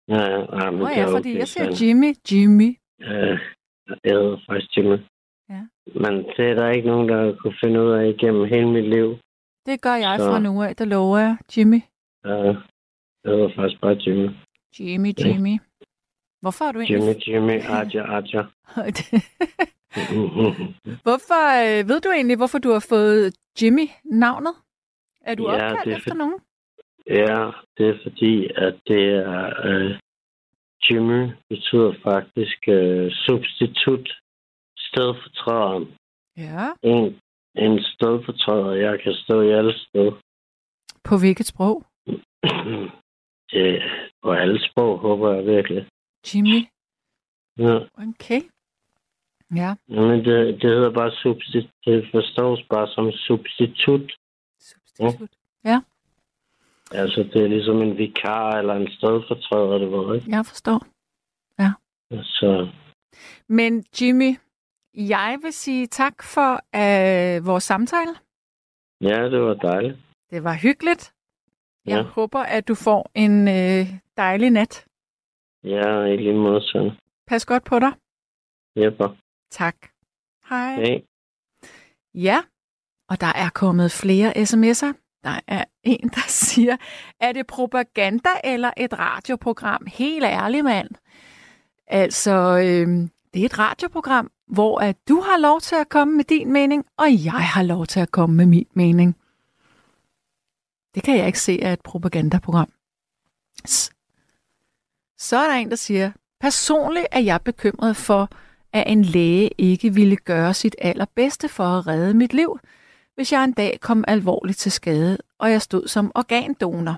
Ja, ja, ja, men det ja, er fordi okay, jeg siger. Jimmy, Jimmy. Ja, jeg hedder faktisk Jimmy. Ja. Men det er der ikke nogen, der kunne finde ud af igennem hele mit liv. Det gør jeg Så- fra nu af, der lover jeg. Jimmy. Ja, jeg hedder faktisk bare Jimmy. Jimmy, Ja. Jimmy. Hvorfor er du Jimmy, egentlig... Jimmy, Adja, Adja. (laughs) hvorfor, øh, ved du egentlig, hvorfor du har fået Jimmy navnet? Er du Ja, opkaldt det er efter for- nogen? Ja, det er fordi, at det er... Øh, Jimmy betyder faktisk øh, substitut, stedfortræder. Ja. En, en stedfortræder, jeg kan stå i alle steder. På hvilket sprog? (clears throat) det, på alle sprog, håber jeg virkelig. Jimmy. Ja. Okay. Ja. Men det, det hedder bare substitut. Det forstås bare som substitut. Substitut. Altså, det er ligesom en vikar eller en stedfortræder, det var ikke? Jeg forstår. Så Men Jimmy, jeg vil sige tak for øh, vores samtale. ja, det var dejligt. Det var hyggeligt. Jeg Ja. håber, at du får en øh, dejlig nat. Ja, i lige måde sådan. Pas godt på dig. Jepper. Tak. Hej. Hej. Ja, og der er kommet flere sms'er. Der er en, der (laughs) siger, er det propaganda eller et radioprogram? Helt ærligt, mand. Altså, øh, det er et radioprogram, hvor at du har lov til at komme med din mening, og jeg har lov til at komme med min mening. Det kan jeg ikke se af et propagandaprogram. Så er der en, der siger, personligt er jeg bekymret for, at en læge ikke ville gøre sit allerbedste for at redde mit liv, hvis jeg en dag kom alvorligt til skade, og jeg stod som organdonor.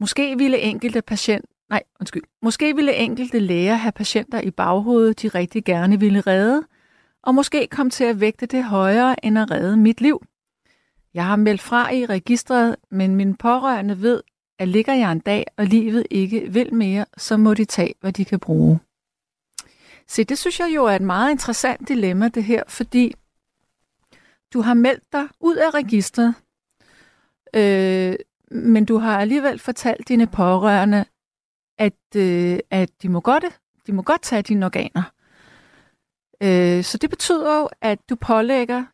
Måske ville enkelte patient, nej, undskyld, måske ville enkelte læger have patienter i baghovedet, de rigtig gerne ville redde, og måske kom til at vægte det højere end at redde mit liv. Jeg har meldt fra i registret, men min pårørende ved, at ligger jeg en dag, og livet ikke vil mere, så må de tage, hvad de kan bruge. Se, det synes jeg jo er et meget interessant dilemma, det her, fordi du har meldt dig ud af registret, øh, men du har alligevel fortalt dine pårørende, at, øh, at de, må godt, de må godt tage dine organer. Øh, så det betyder jo, at du pålægger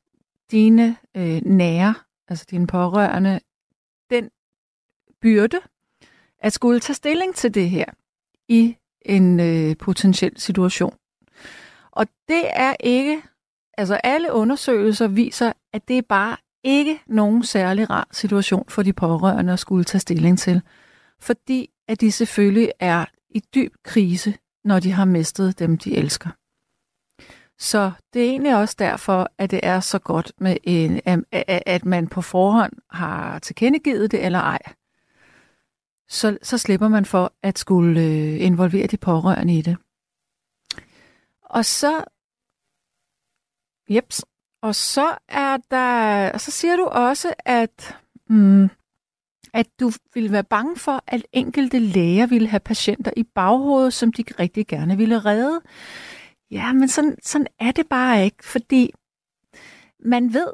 dine øh, nære, altså dine pårørende, den byrde at skulle tage stilling til det her i en øh, potentiel situation. Og det er ikke, altså alle undersøgelser viser, at det er bare ikke nogen særlig rar situation for de pårørende at skulle tage stilling til. Fordi at de selvfølgelig er i dyb krise, når de har mistet dem, de elsker. Så det er egentlig også derfor, at det er så godt, med en, at- man på forhånd har tilkendegivet det eller ej. Så, så slipper man for at skulle øh, involvere de pårørende i det. Og så Jeps. Og så er der, og så siger du også, at, mm, at du ville være bange for, at enkelte læger ville have patienter i baghovedet, som de rigtig gerne ville redde. Ja, men sådan, sådan er det bare ikke, fordi man ved,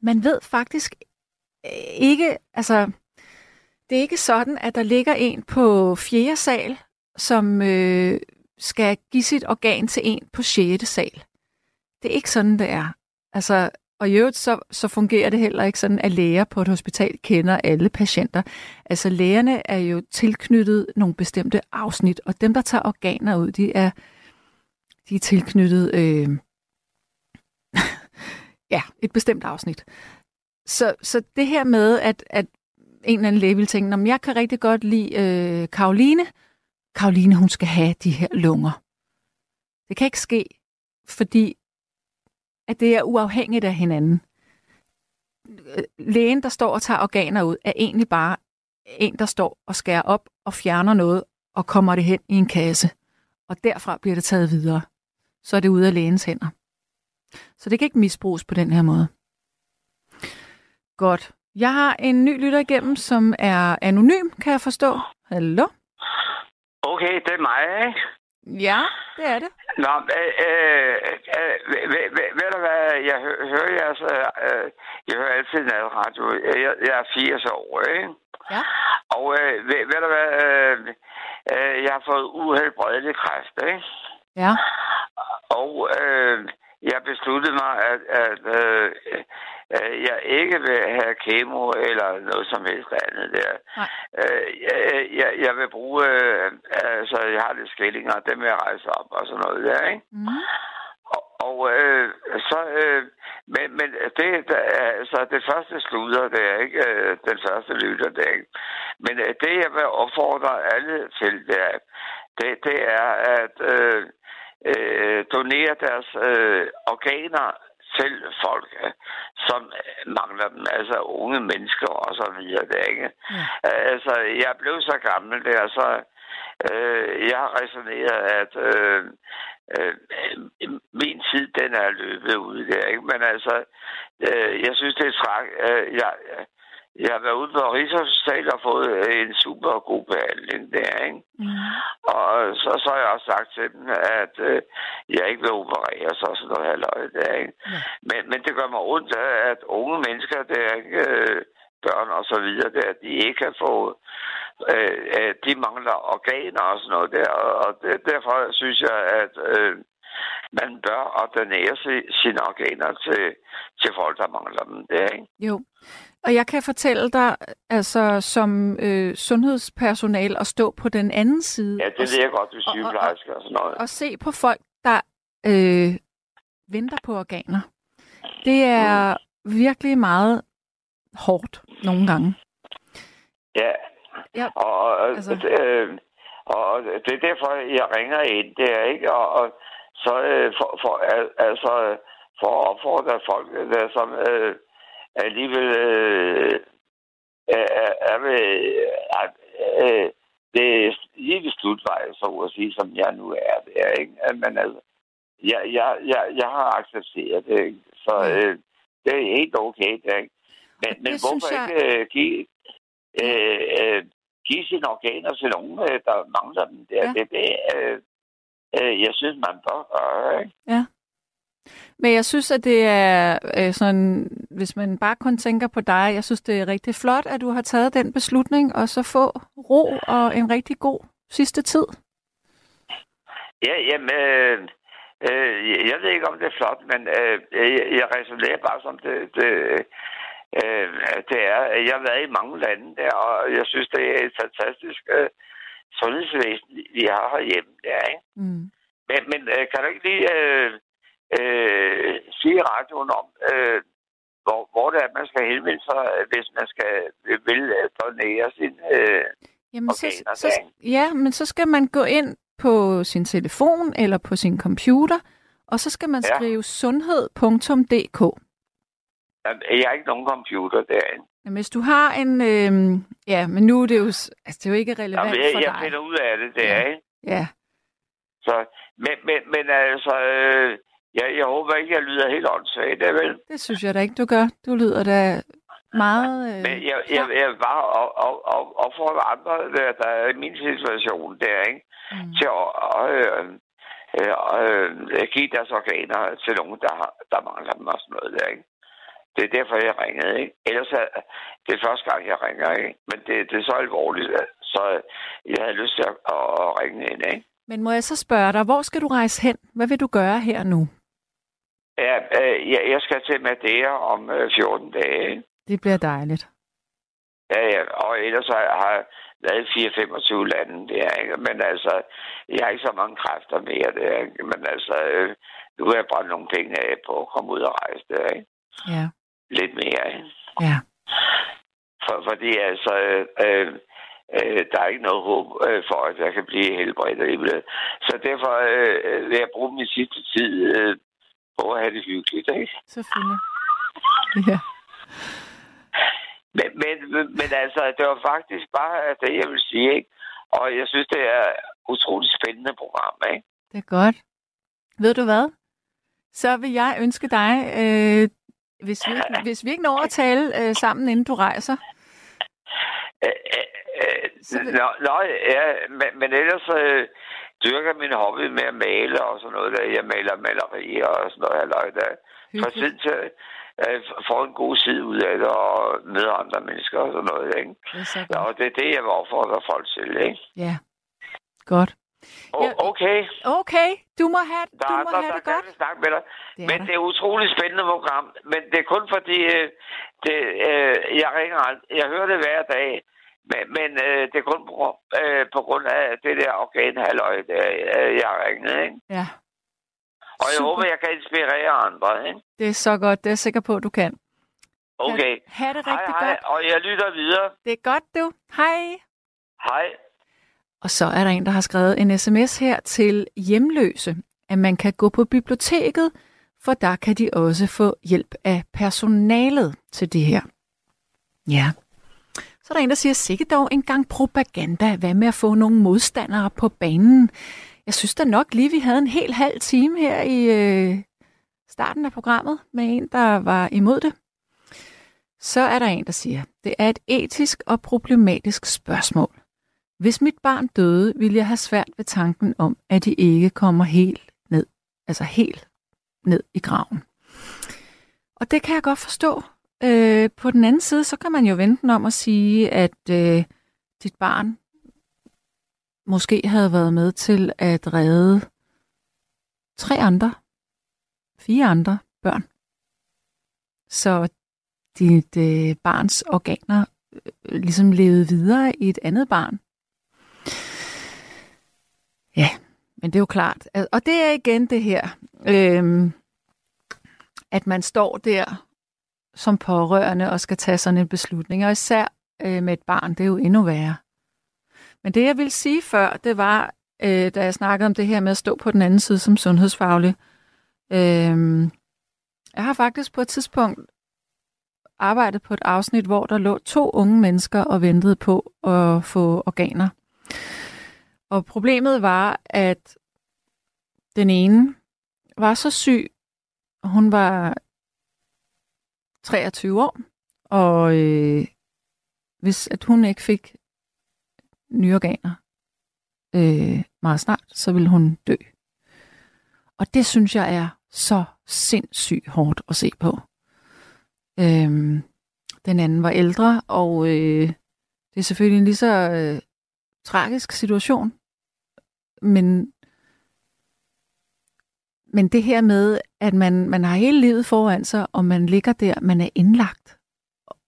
man ved faktisk øh, ikke, altså, det er ikke sådan, at der ligger en på fjerde sal, som øh, skal give sit organ til en på sjette sal. Det er ikke sådan, det er. Altså, og i øvrigt så, så fungerer det heller ikke sådan, at læger på et hospital kender alle patienter. Altså lægerne er jo tilknyttet nogle bestemte afsnit, og dem, der tager organer ud, de er, de er tilknyttet øh, (laughs) ja, et bestemt afsnit. Så, så det her med, at, at en eller anden læge vil tænke, om jeg kan rigtig godt lide øh, Karoline. Karoline, hun skal have de her lunger. Det kan ikke ske, fordi at det er uafhængigt af hinanden. Lægen, der står og tager organer ud, er egentlig bare en, der står og skærer op og fjerner noget og kommer det hen i en kasse. Og derfra bliver det taget videre. Så er det ude af lægens hænder. Så det kan ikke misbruges på den her måde. Godt. Jeg har en ny lytter igennem, som er anonym, kan jeg forstå. Hallo? Okay, det er mig, ikke? Ja, det er det. Nå, øh, øh, ved, ved, ved du hvad, jeg hø, hører jeres, øh, jeg hører altid natradio. Jeg, jeg er 80 år, ikke? Ja. Og øh, ved, ved du hvad, øh, øh, jeg har fået uhelbredelig kræft, ikke? Ja. Og øh, jeg besluttede mig, at, at øh, øh, jeg ikke vil have kemo eller noget som helst andet der. Øh, jeg, jeg, jeg vil bruge, øh, altså jeg har lidt skillinger, dem vil jeg rejse op og sådan noget der, ikke? Mm. Og, og øh, så, øh, men, men det, der, er, altså det første slutter, det er ikke øh, den første lytter, det er ikke. Men øh, det, jeg vil opfordre alle til, det er, det, det er at øh, øh, donere deres øh, organer til folk, øh, som mangler dem, altså unge mennesker og så videre, det ikke. Ja. Altså, jeg blev så gammel der, så øh, jeg har resoneret, at øh, øh, min tid, den er løbet ud der, ikke? Men altså, øh, jeg synes, det er træk. Øh, jeg, jeg har været ude på Rigshospitalet og fået en super god behandling der, ikke? Mm. Og så, så har jeg også sagt til dem, at øh, jeg ikke vil operere så sådan noget halvøj der, ikke? Ja. Men, men det gør mig ondt, at unge mennesker, det er ikke øh, børn og så videre, der, de ikke kan få, øh, øh, de mangler organer og sådan noget der, og, og det, derfor synes jeg, at øh, man bør ordinere si- sine organer til, til folk, der mangler dem der, ikke? Jo. Og jeg kan fortælle dig, altså som øh, sundhedspersonal, at stå på den anden side Ja, det ved jeg godt, du er og- og- sådan noget. og se på folk, der øh, venter på organer. Det er virkelig meget hårdt nogle gange. Ja, Ja, og, altså- altså... øh, og det er derfor, jeg ringer ind, det er ikke, og, og så øh, for, for, al- altså, for at opfordre folk, der som øh, alligevel øh, er, er- er ved, at, øh, det er lige ved slutvej, så at sige, som jeg nu er, det er ikke, men altså, jeg, jeg, jeg, jeg har accepteret det, ikke? så øh, det er helt okay, det er ikke. Men, men hvorfor jeg- ikke øh, give, øh, øh, give sine organer til nogen, øh, der mangler dem der? Ja. Det er det, øh, øh, jeg synes, man bør gøre, ikke? Men jeg synes, at det er øh, sådan, hvis man bare kun tænker på dig, jeg synes, det er rigtig flot, at du har taget den beslutning, og så få ro og en rigtig god sidste tid. Ja, jamen, øh, øh, jeg ved ikke, om det er flot, men øh, jeg, jeg resonerer bare som det, det, øh, det er. Jeg har været i mange lande der, og jeg synes, det er et fantastisk øh, sundhedsvæsen, vi har herhjemme der, ikke? Mm. Men, men øh, kan du ikke lige øh, øh, sige i radioen om, øh, hvor, hvor det er, man skal henvende sig, hvis man skal vil øh, donere sin... Øh, Jamen, Organer, så, så, ja, men så skal man gå ind på sin telefon eller på sin computer, og så skal man Ja. skrive sundhed.dk. jeg har ikke nogen computer derinde. Jamen, hvis du har en... Øh, ja, men nu er det jo, altså, det er jo ikke relevant Jamen, jeg, for jeg dig. finder ud af det der, Ja. ikke? Ja, Så, men, men, men altså, øh, jeg, jeg håber ikke, jeg lyder helt åndssvagt, det vel? det synes jeg da ikke, du gør. Du lyder da meget... Øh, Men jeg, jeg, jeg vil bare op- op- op- opfordre andre, der, der er i min situation der, ikke? mm, til at øh, øh, øh, give deres organer til nogen, der, har, der mangler dem og sådan noget der, ikke? Det er derfor, jeg ringede, ikke? Ellers er det er første gang, jeg ringer, ikke? Men det, det er så alvorligt, så jeg havde lyst til at, at ringe ind, ikke? men må jeg så spørge dig, hvor skal du rejse hen? Hvad vil du gøre her nu? Ja, øh, jeg, skal til Madeira om øh, 14 dage, ikke? Det bliver dejligt. Ja, ja, og ellers har jeg, lavet 4-25 lande der, ikke? Men altså, jeg har ikke så mange kræfter mere der, ikke? Men altså, øh, nu har jeg brændt nogle penge af på at komme ud og rejse der, ikke? Ja, Lidt mere, ikke? ja. For, fordi altså, øh, øh, øh, der er ikke noget håb øh, for, at jeg kan blive helbredt alligevel. Så derfor øh, vil jeg bruge min sidste tid øh, på at have det hyggeligt, ikke? Selvfølgelig. (laughs) Ja. Men, men, men altså, det var faktisk bare det, jeg vil sige, ikke? Og jeg synes, det er et utroligt spændende program, ikke? Det er godt. Ved du hvad? Så vil jeg ønske dig, øh, hvis, vi ikke, hvis vi ikke når at tale øh, sammen, inden du rejser, Øh, øh, øh, vil- Nå, nå, ja, men, men ellers øh, dyrker min hobby med at male og sådan noget der. Jeg maler malerier og sådan noget, halløj der. Fra tid til øh, får en god side ud af det og møder andre mennesker og sådan noget, ikke? Det Ja, og det er det, jeg vil opfordre folk til, ikke? Ja, godt. O- Ja. okay, Okay, du må have, der du må andre, have der det godt. vil snakke med dig. Det Men der. det er et utroligt spændende program. Men det er kun fordi, øh, det, øh, jeg ringer ald- Jeg hører det hver dag. Men, men øh, det er kun på, øh, på grund af det der organhalløj, der øh, jeg ringet. Ikke? Ja, Og jeg Super. håber, jeg kan inspirere andre. Ikke? det er så godt. Det er jeg sikker på, at du kan. Okay. Ha' det Hej, rigtig hej. godt. Og jeg lytter videre. Det er godt, du. Hej. Hej. Og så er der en, der har skrevet en sms her til hjemløse, at man kan gå på biblioteket, for der kan de også få hjælp af personalet til det her. Ja. Så er der en, der siger, sikkert dog en gang propaganda. Hvad med at få nogle modstandere på banen? Jeg synes da nok lige, vi havde en hel halv time her i øh, starten af programmet med en, der var imod det. Så er der en, der siger, det er et etisk og problematisk spørgsmål. Hvis mit barn døde, ville jeg have svært ved tanken om, at de ikke kommer helt ned, altså helt ned i graven. Og det kan jeg godt forstå. Øh, på den anden side, så kan man jo vente om at sige, at øh, dit barn måske havde været med til at redde tre andre, fire andre børn. Så dit øh, barns organer øh, ligesom levede videre i et andet barn. Ja, men det er jo klart. Og det er igen det her, øh, at man står der som pårørende og skal tage sådan en beslutning. Og især øh, med et barn, det er jo endnu værre. Men det jeg ville sige før, det var, øh, da jeg snakkede om det her med at stå på den anden side som sundhedsfaglig. Øh, jeg har faktisk på et tidspunkt arbejdet på et afsnit, hvor der lå to unge mennesker og ventede på at få organer. Og problemet var, at den ene var så syg, hun var 23 år, og øh, hvis at hun ikke fik nye organer øh, meget snart, så ville hun dø. Og det synes jeg er så sindssygt hårdt at se på. Øhm, den anden var ældre, og øh, det er selvfølgelig en lige så øh, tragisk situation. Men, men det her med, at man, man har hele livet foran sig, og man ligger der, man er indlagt,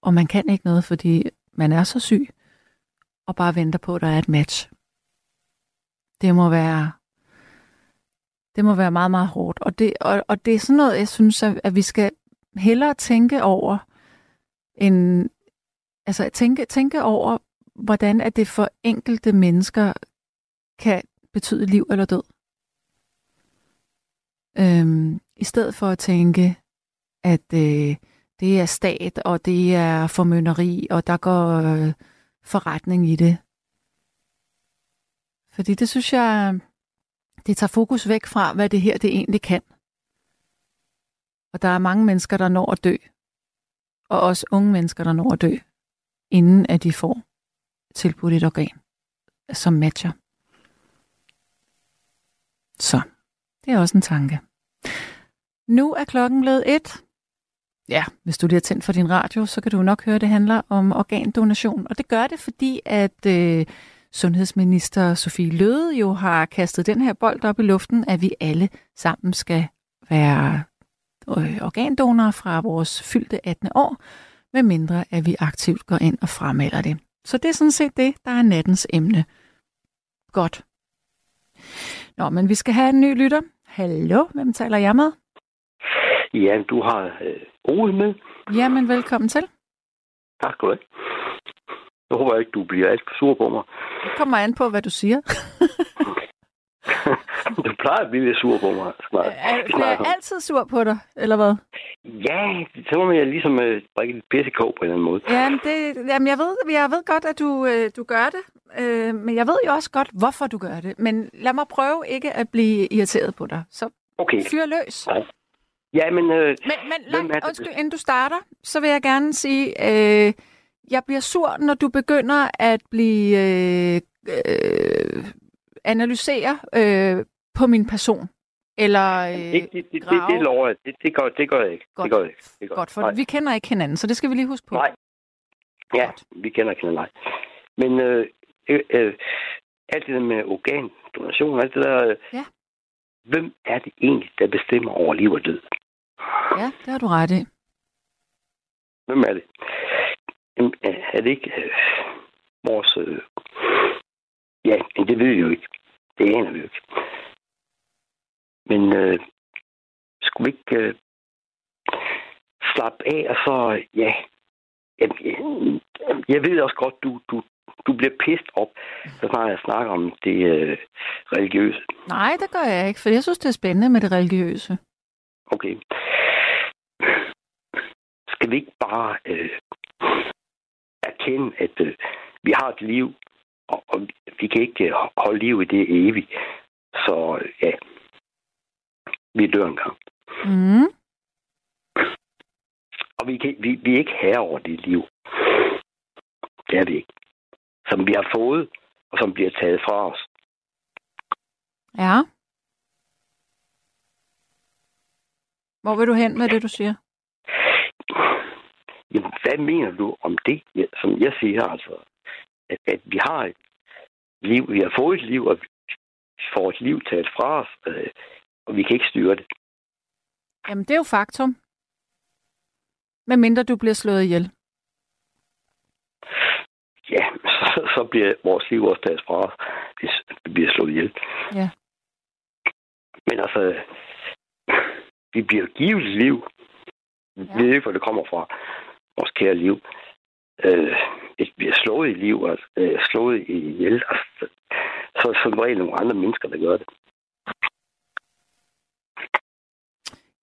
og man kan ikke noget, fordi man er så syg, og bare venter på, at der er et match. Det må være det må være meget, meget hårdt. Og det, og, og det er sådan noget, jeg synes, at, at vi skal hellere tænke over, en, altså tænke, tænke over, hvordan at det for enkelte mennesker kan betyde liv eller død. Øhm, I stedet for at tænke, at øh, det er stat, og det er formønneri, og der går øh, forretning i det. Fordi det synes jeg, det tager fokus væk fra, hvad det her det egentlig kan. Og der er mange mennesker, der når at dø. og også unge mennesker, der når at dø, inden at de får tilbudt et organ, som matcher. Så, det er også en tanke. Nu er klokken blevet et. Ja, hvis du lige har tændt for din radio, så kan du nok høre, at det handler om organdonation. Og det gør det, fordi at øh, sundhedsminister Sofie Løde jo har kastet den her bold op i luften, at vi alle sammen skal være øh, organdonorer fra vores fyldte 18. år, medmindre at vi aktivt går ind og fremmelder det. Så det er sådan set det, der er nattens emne. Godt. Nå, men vi skal have en ny lytter. Hallo, hvem taler jeg med? Ja, du har øh, Ole med. Jamen, velkommen til. Tak skal du have. Jeg håber ikke, du bliver alt for sur på mig. Det kommer an på, hvad du siger. (laughs) du plejer at blive lidt sur på mig. Snart. Er, er jeg altid sur på dig, eller hvad? Ja, så må jeg ligesom øh, drikke lidt pissekog på en eller anden måde. Jamen, det, jamen jeg, ved, jeg ved godt, at du, øh, du gør det. Øh, men jeg ved jo også godt, hvorfor du gør det. Men lad mig prøve ikke at blive irriteret på dig. Så Okay. fyr løs. Nej. Ja, men... Øh, Men, men nej, det? undskyld, inden du starter, så vil jeg gerne sige, øh, jeg bliver sur, når du begynder at blive øh, øh, analysere øh, på min person. Eller øh, det, det, det, det, grave. det lover jeg. Det, det, gør, det gør jeg ikke. Godt. Det gør jeg ikke. Det gør. godt, for Nej. vi kender ikke hinanden, så det skal vi lige huske på. Nej. Ja, Godt. vi kender ikke hinanden, nej. Men øh, øh, øh, alt det der med organdonation, alt det der... Øh, Ja. Hvem er det egentlig, der bestemmer over liv og død? Ja, det har du ret i. Hvem er det? Jamen, øh, er det ikke øh, vores... Øh... Ja, men det ved vi jo ikke. Det aner vi jo ikke. Men øh, skulle vi ikke øh, slappe af, og så... Ja, Jamen, jeg, jeg ved også godt, du, du, du bliver pist op, så snart jeg snakker om det øh, religiøse. Nej, det gør jeg ikke, for jeg synes, det er spændende med det religiøse. Okay. Skal vi ikke bare øh, erkende, at øh, vi har et liv, og, og vi kan ikke øh, holde liv i det evigt. Så øh, ja, vi dør engang. Mm. Og vi, kan, vi, vi er ikke herre over det liv. Det er vi ikke. Som vi har fået, og som bliver taget fra os. Ja. Hvor vil du hen med det, du siger? Jamen, hvad mener du om det, som jeg siger, altså? At, at vi har et liv, vi har fået et liv, og vi får et liv taget fra os, øh, og vi kan ikke styre det. Jamen, det er jo faktum. Med mindre du bliver slået ihjel. Ja, (laughs) så, så bliver vores liv også taget fra os, hvis vi bliver slået ihjel. Ja. Men altså, vi bliver givet et liv. Vi Ja. ved ikke, hvor det kommer fra. Vores kære liv. Øh, vi bliver slået i liv, altså, øh, slået ihjel, altså, så er det som regel nogle andre mennesker, der gør det.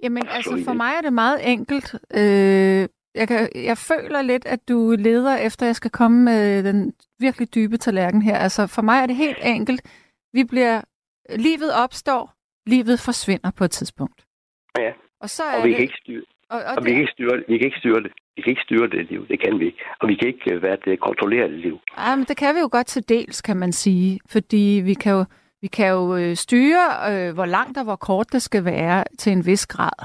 Jamen, altså for mig er det meget enkelt. Øh, jeg, kan, jeg føler lidt, at du leder efter, at jeg skal komme med den virkelig dybe tallerken her. Altså for mig er det helt enkelt. Vi bliver... Livet opstår, livet forsvinder på et tidspunkt. Ja. Og så er Og vi det... kan ikke styre, og, og og vi det, kan ikke styre det. Vi kan ikke styre det. Vi kan ikke styre det liv. Det kan vi ikke. Og vi kan ikke øh, være det kontrollere det liv. Ej, men det kan vi jo godt til dels, kan man sige. Fordi vi kan jo, vi kan jo øh, styre, øh, hvor langt og hvor kort det skal være til en vis grad.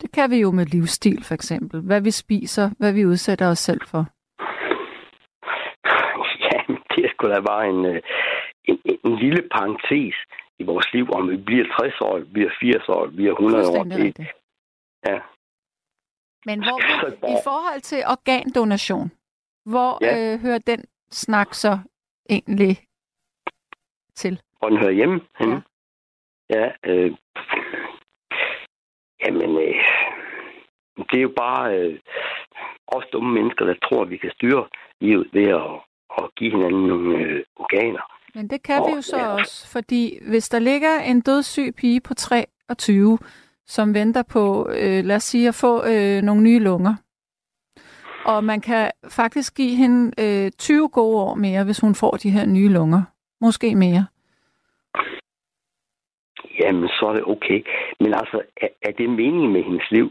Det kan vi jo med livsstil, for eksempel. Hvad vi spiser, hvad vi udsætter os selv for. (laughs) Ja, det er sgu da bare en, øh, en, en, en lille parentes i vores liv, om vi bliver 60 år, vi bliver 80 år, vi bliver 100 år. Det. Ja. Men hvor, i forhold til organdonation, hvor Ja. øh, hører den snak så egentlig til? Hvor den hører hjemme henne. Ja, ja øh, jamen, øh, det er jo bare øh, os dumme mennesker, der tror, at vi kan styre livet ved at, at give hinanden nogle øh, organer. Men det kan vi Åh, jo så ja. også, fordi hvis der ligger en dødssyg pige på 23, som venter på, øh, lad os sige, at få øh, nogle nye lunger, og man kan faktisk give hende øh, 20 gode år mere, hvis hun får de her nye lunger. Måske mere. Jamen, så er det okay. Men altså, er, er det meningen med hendes liv?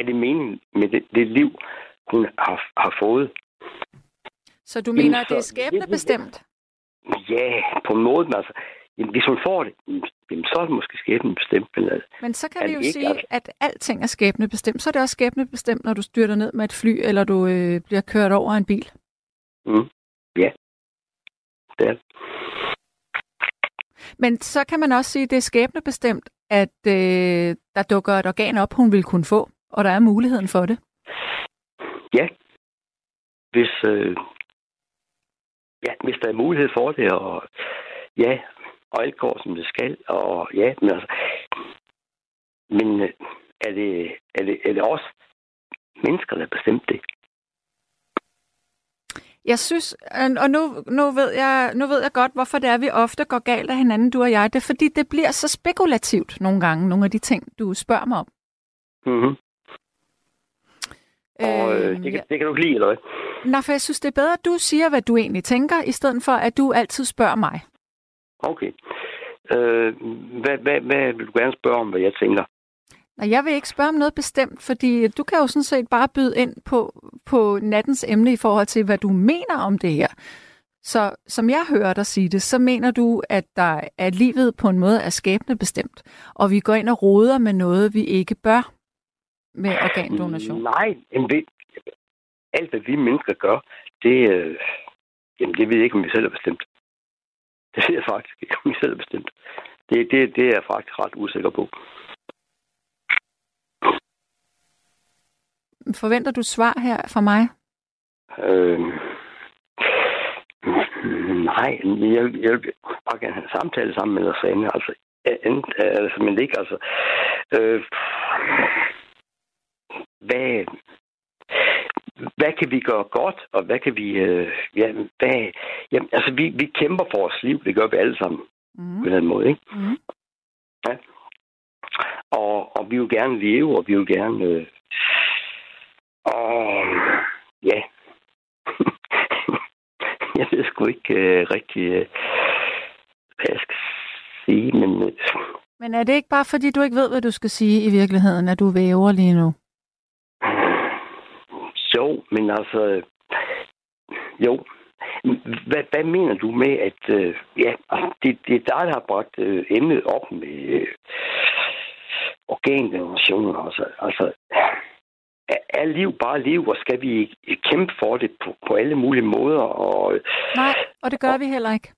er det meningen med det, det liv, hun har, har fået? Så du Jamen, mener, at det er så- skæbnebestemt? Ja, på en måde, altså, jamen, hvis hun får det, jamen, så er det måske skæbnen bestemt. Men, altså, Men så kan vi jo ikke, sige, altså? at alting er skæbnebestemt. Så er det også skæbnebestemt, når du styrter ned med et fly, eller du øh, bliver kørt over en bil. mm, ja, det er det. Men så kan man også sige, at det er skæbnebestemt, at øh, der dukker et organ op, hun vil kunne få, og der er muligheden for det. Ja, hvis, øh, ja, hvis der er mulighed for det, og ja, og alt går som det skal, og ja, men altså, men øh, er det, er det, er det også mennesker, der har bestemt det? Jeg synes, øh, og nu, nu, ved jeg, nu ved jeg godt, hvorfor det er, vi ofte går galt af hinanden, du og jeg. Det er fordi, det bliver så spekulativt nogle gange, nogle af de ting, du spørger mig om. Mm-hmm. Og øh, Øhm, det, ja. kan, det kan du ikke lide, eller hvad? Nå, for jeg synes, det er bedre, at du siger, hvad du egentlig tænker, i stedet for, at du altid spørger mig. Okay. Øh, hvad, hvad, hvad vil du gerne spørge om, hvad jeg tænker? Nej, jeg vil ikke spørge om noget bestemt, fordi du kan jo sådan set bare byde ind på, på nattens emne i forhold til, hvad du mener om det her. Så som jeg hører dig sige det, så mener du, at der at livet på en måde er skæbne bestemt, og vi går ind og roder med noget, vi ikke bør med organdonation. Nej, jamen, det, alt hvad vi mennesker gør, det, øh, jamen, det ved jeg ikke, om vi selv har bestemt. (laughs) Det ved jeg faktisk ikke, om vi selv bestemt. Det, det, det er jeg faktisk ret usikker på. Forventer du svar her fra mig? Øh, nej, jeg, jeg vil bare gerne have en samtale sammen med os Anne. Altså, enten, altså, men ikke, altså... Øh, hvad, hvad kan vi gøre godt, og hvad kan vi... Øh, ja, hvad, jamen, altså, vi, vi kæmper for vores liv, det gør vi alle sammen Mm. på den måde, ikke? Mm. Og, og vi vil gerne leve, og vi vil gerne... Øh, og ja. (laughs) jeg ved sgu ikke øh, rigtig, øh, hvad jeg skal sige, men øh, Men er det ikke bare, fordi du ikke ved, hvad du skal sige i virkeligheden, at du væver lige nu? Jo, men altså, jo. Hvad, hvad mener du med, at øh, ja, det, det er dig, der har bragt øh, emnet op med øh, organdonationer. Altså, altså, er, liv bare liv, og skal vi kæmpe for det på, på alle mulige måder? Og, øh, Nej, og det gør vi heller ikke.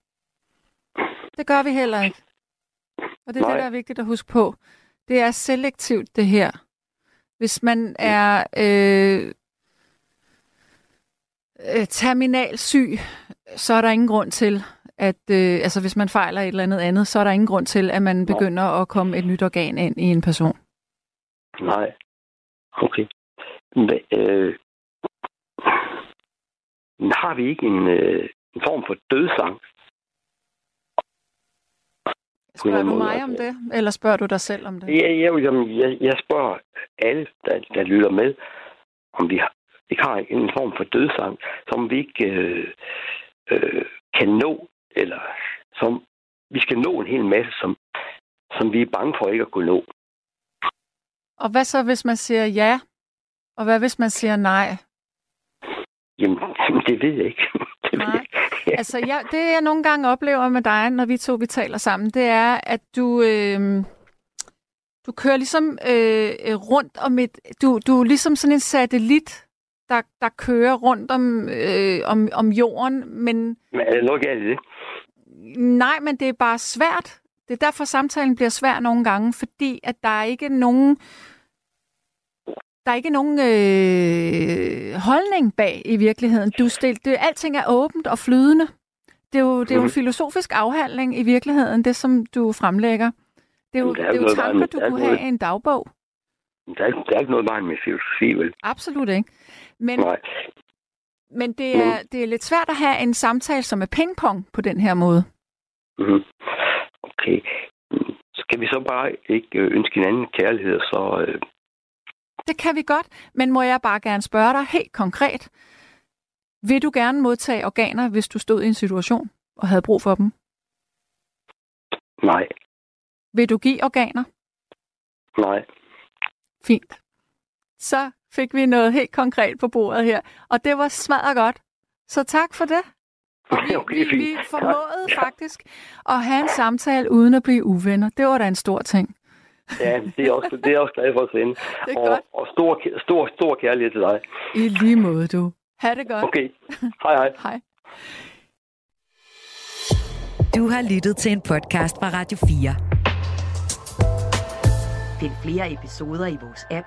Det gør vi heller ikke. Og det er Nej. det, der er vigtigt at huske på. Det er selektivt, det her. Hvis man er øh, øh, terminalsyg, så er der ingen grund til, at øh, altså hvis man fejler et eller andet andet, så er der ingen grund til, at man begynder at komme et nyt organ ind i en person. nej. Okay. Men, øh, har vi ikke en, øh, en form for dødsang? Spørger du mig om det, eller spørger du dig selv om det? Jeg, jeg, jeg, jeg, jeg spørger alle, der, der lytter med, om vi har, ikke har en form for dødsang, som vi ikke øh, øh, kan nå, eller som vi skal nå en hel masse, som, som vi er bange for ikke at kunne nå. Og hvad så, hvis man siger ja? Og hvad hvis man siger nej? Jamen, (laughs) det ved jeg ikke. (laughs) Det ved Nej. jeg ikke. (laughs) Altså, jeg, det jeg nogle gange oplever med dig, når vi to vi taler sammen, det er, at du, øh, du kører ligesom øh, rundt om et... Du, du er ligesom sådan en satellit, der, der kører rundt om, øh, om, om jorden, men Men er der noget galt i det? nej, men det er bare svært. Det er derfor, samtalen bliver svær nogle gange, fordi at der er ikke nogen... Der er ikke nogen øh, holdning bag i virkeligheden. Du stil, det, alting er åbent og flydende. Det er jo, det er jo en Mhm. filosofisk afhandling i virkeligheden, det som du fremlægger. Det er jo, det er jo tanker, du kunne have i en dagbog. Der er, ikke- der er ikke noget vejen med filosofi, vel? Absolut ikke. Men, Nej. men det, er, det er lidt svært at have en samtale, som er pingpong på den her måde. Mm-hmm. Okay. Mm. Skal vi så bare ikke øh, ønske hinanden kærlighed, så... Øh, Det kan vi godt, men må jeg bare gerne spørge dig helt konkret. Vil du gerne modtage organer, hvis du stod i en situation og havde brug for dem? nej, Vil du give organer? nej. Fint. så fik vi noget helt konkret på bordet her. Og det var smadret godt. Så tak for det. Vi, Okay, vi, fint. vi formåede Ja. faktisk at have en samtale uden at blive uvenner. Det var da en stor ting. Ja, det er også, det er også glad for at sende. (laughs) Det er og, godt. og stor, stor, stor kærlighed til dig. I lige måde, du. Ha' det godt. Okay. Hej, hej. (laughs) Hej. Du har lyttet til en podcast fra Radio 4. Find flere episoder i vores app,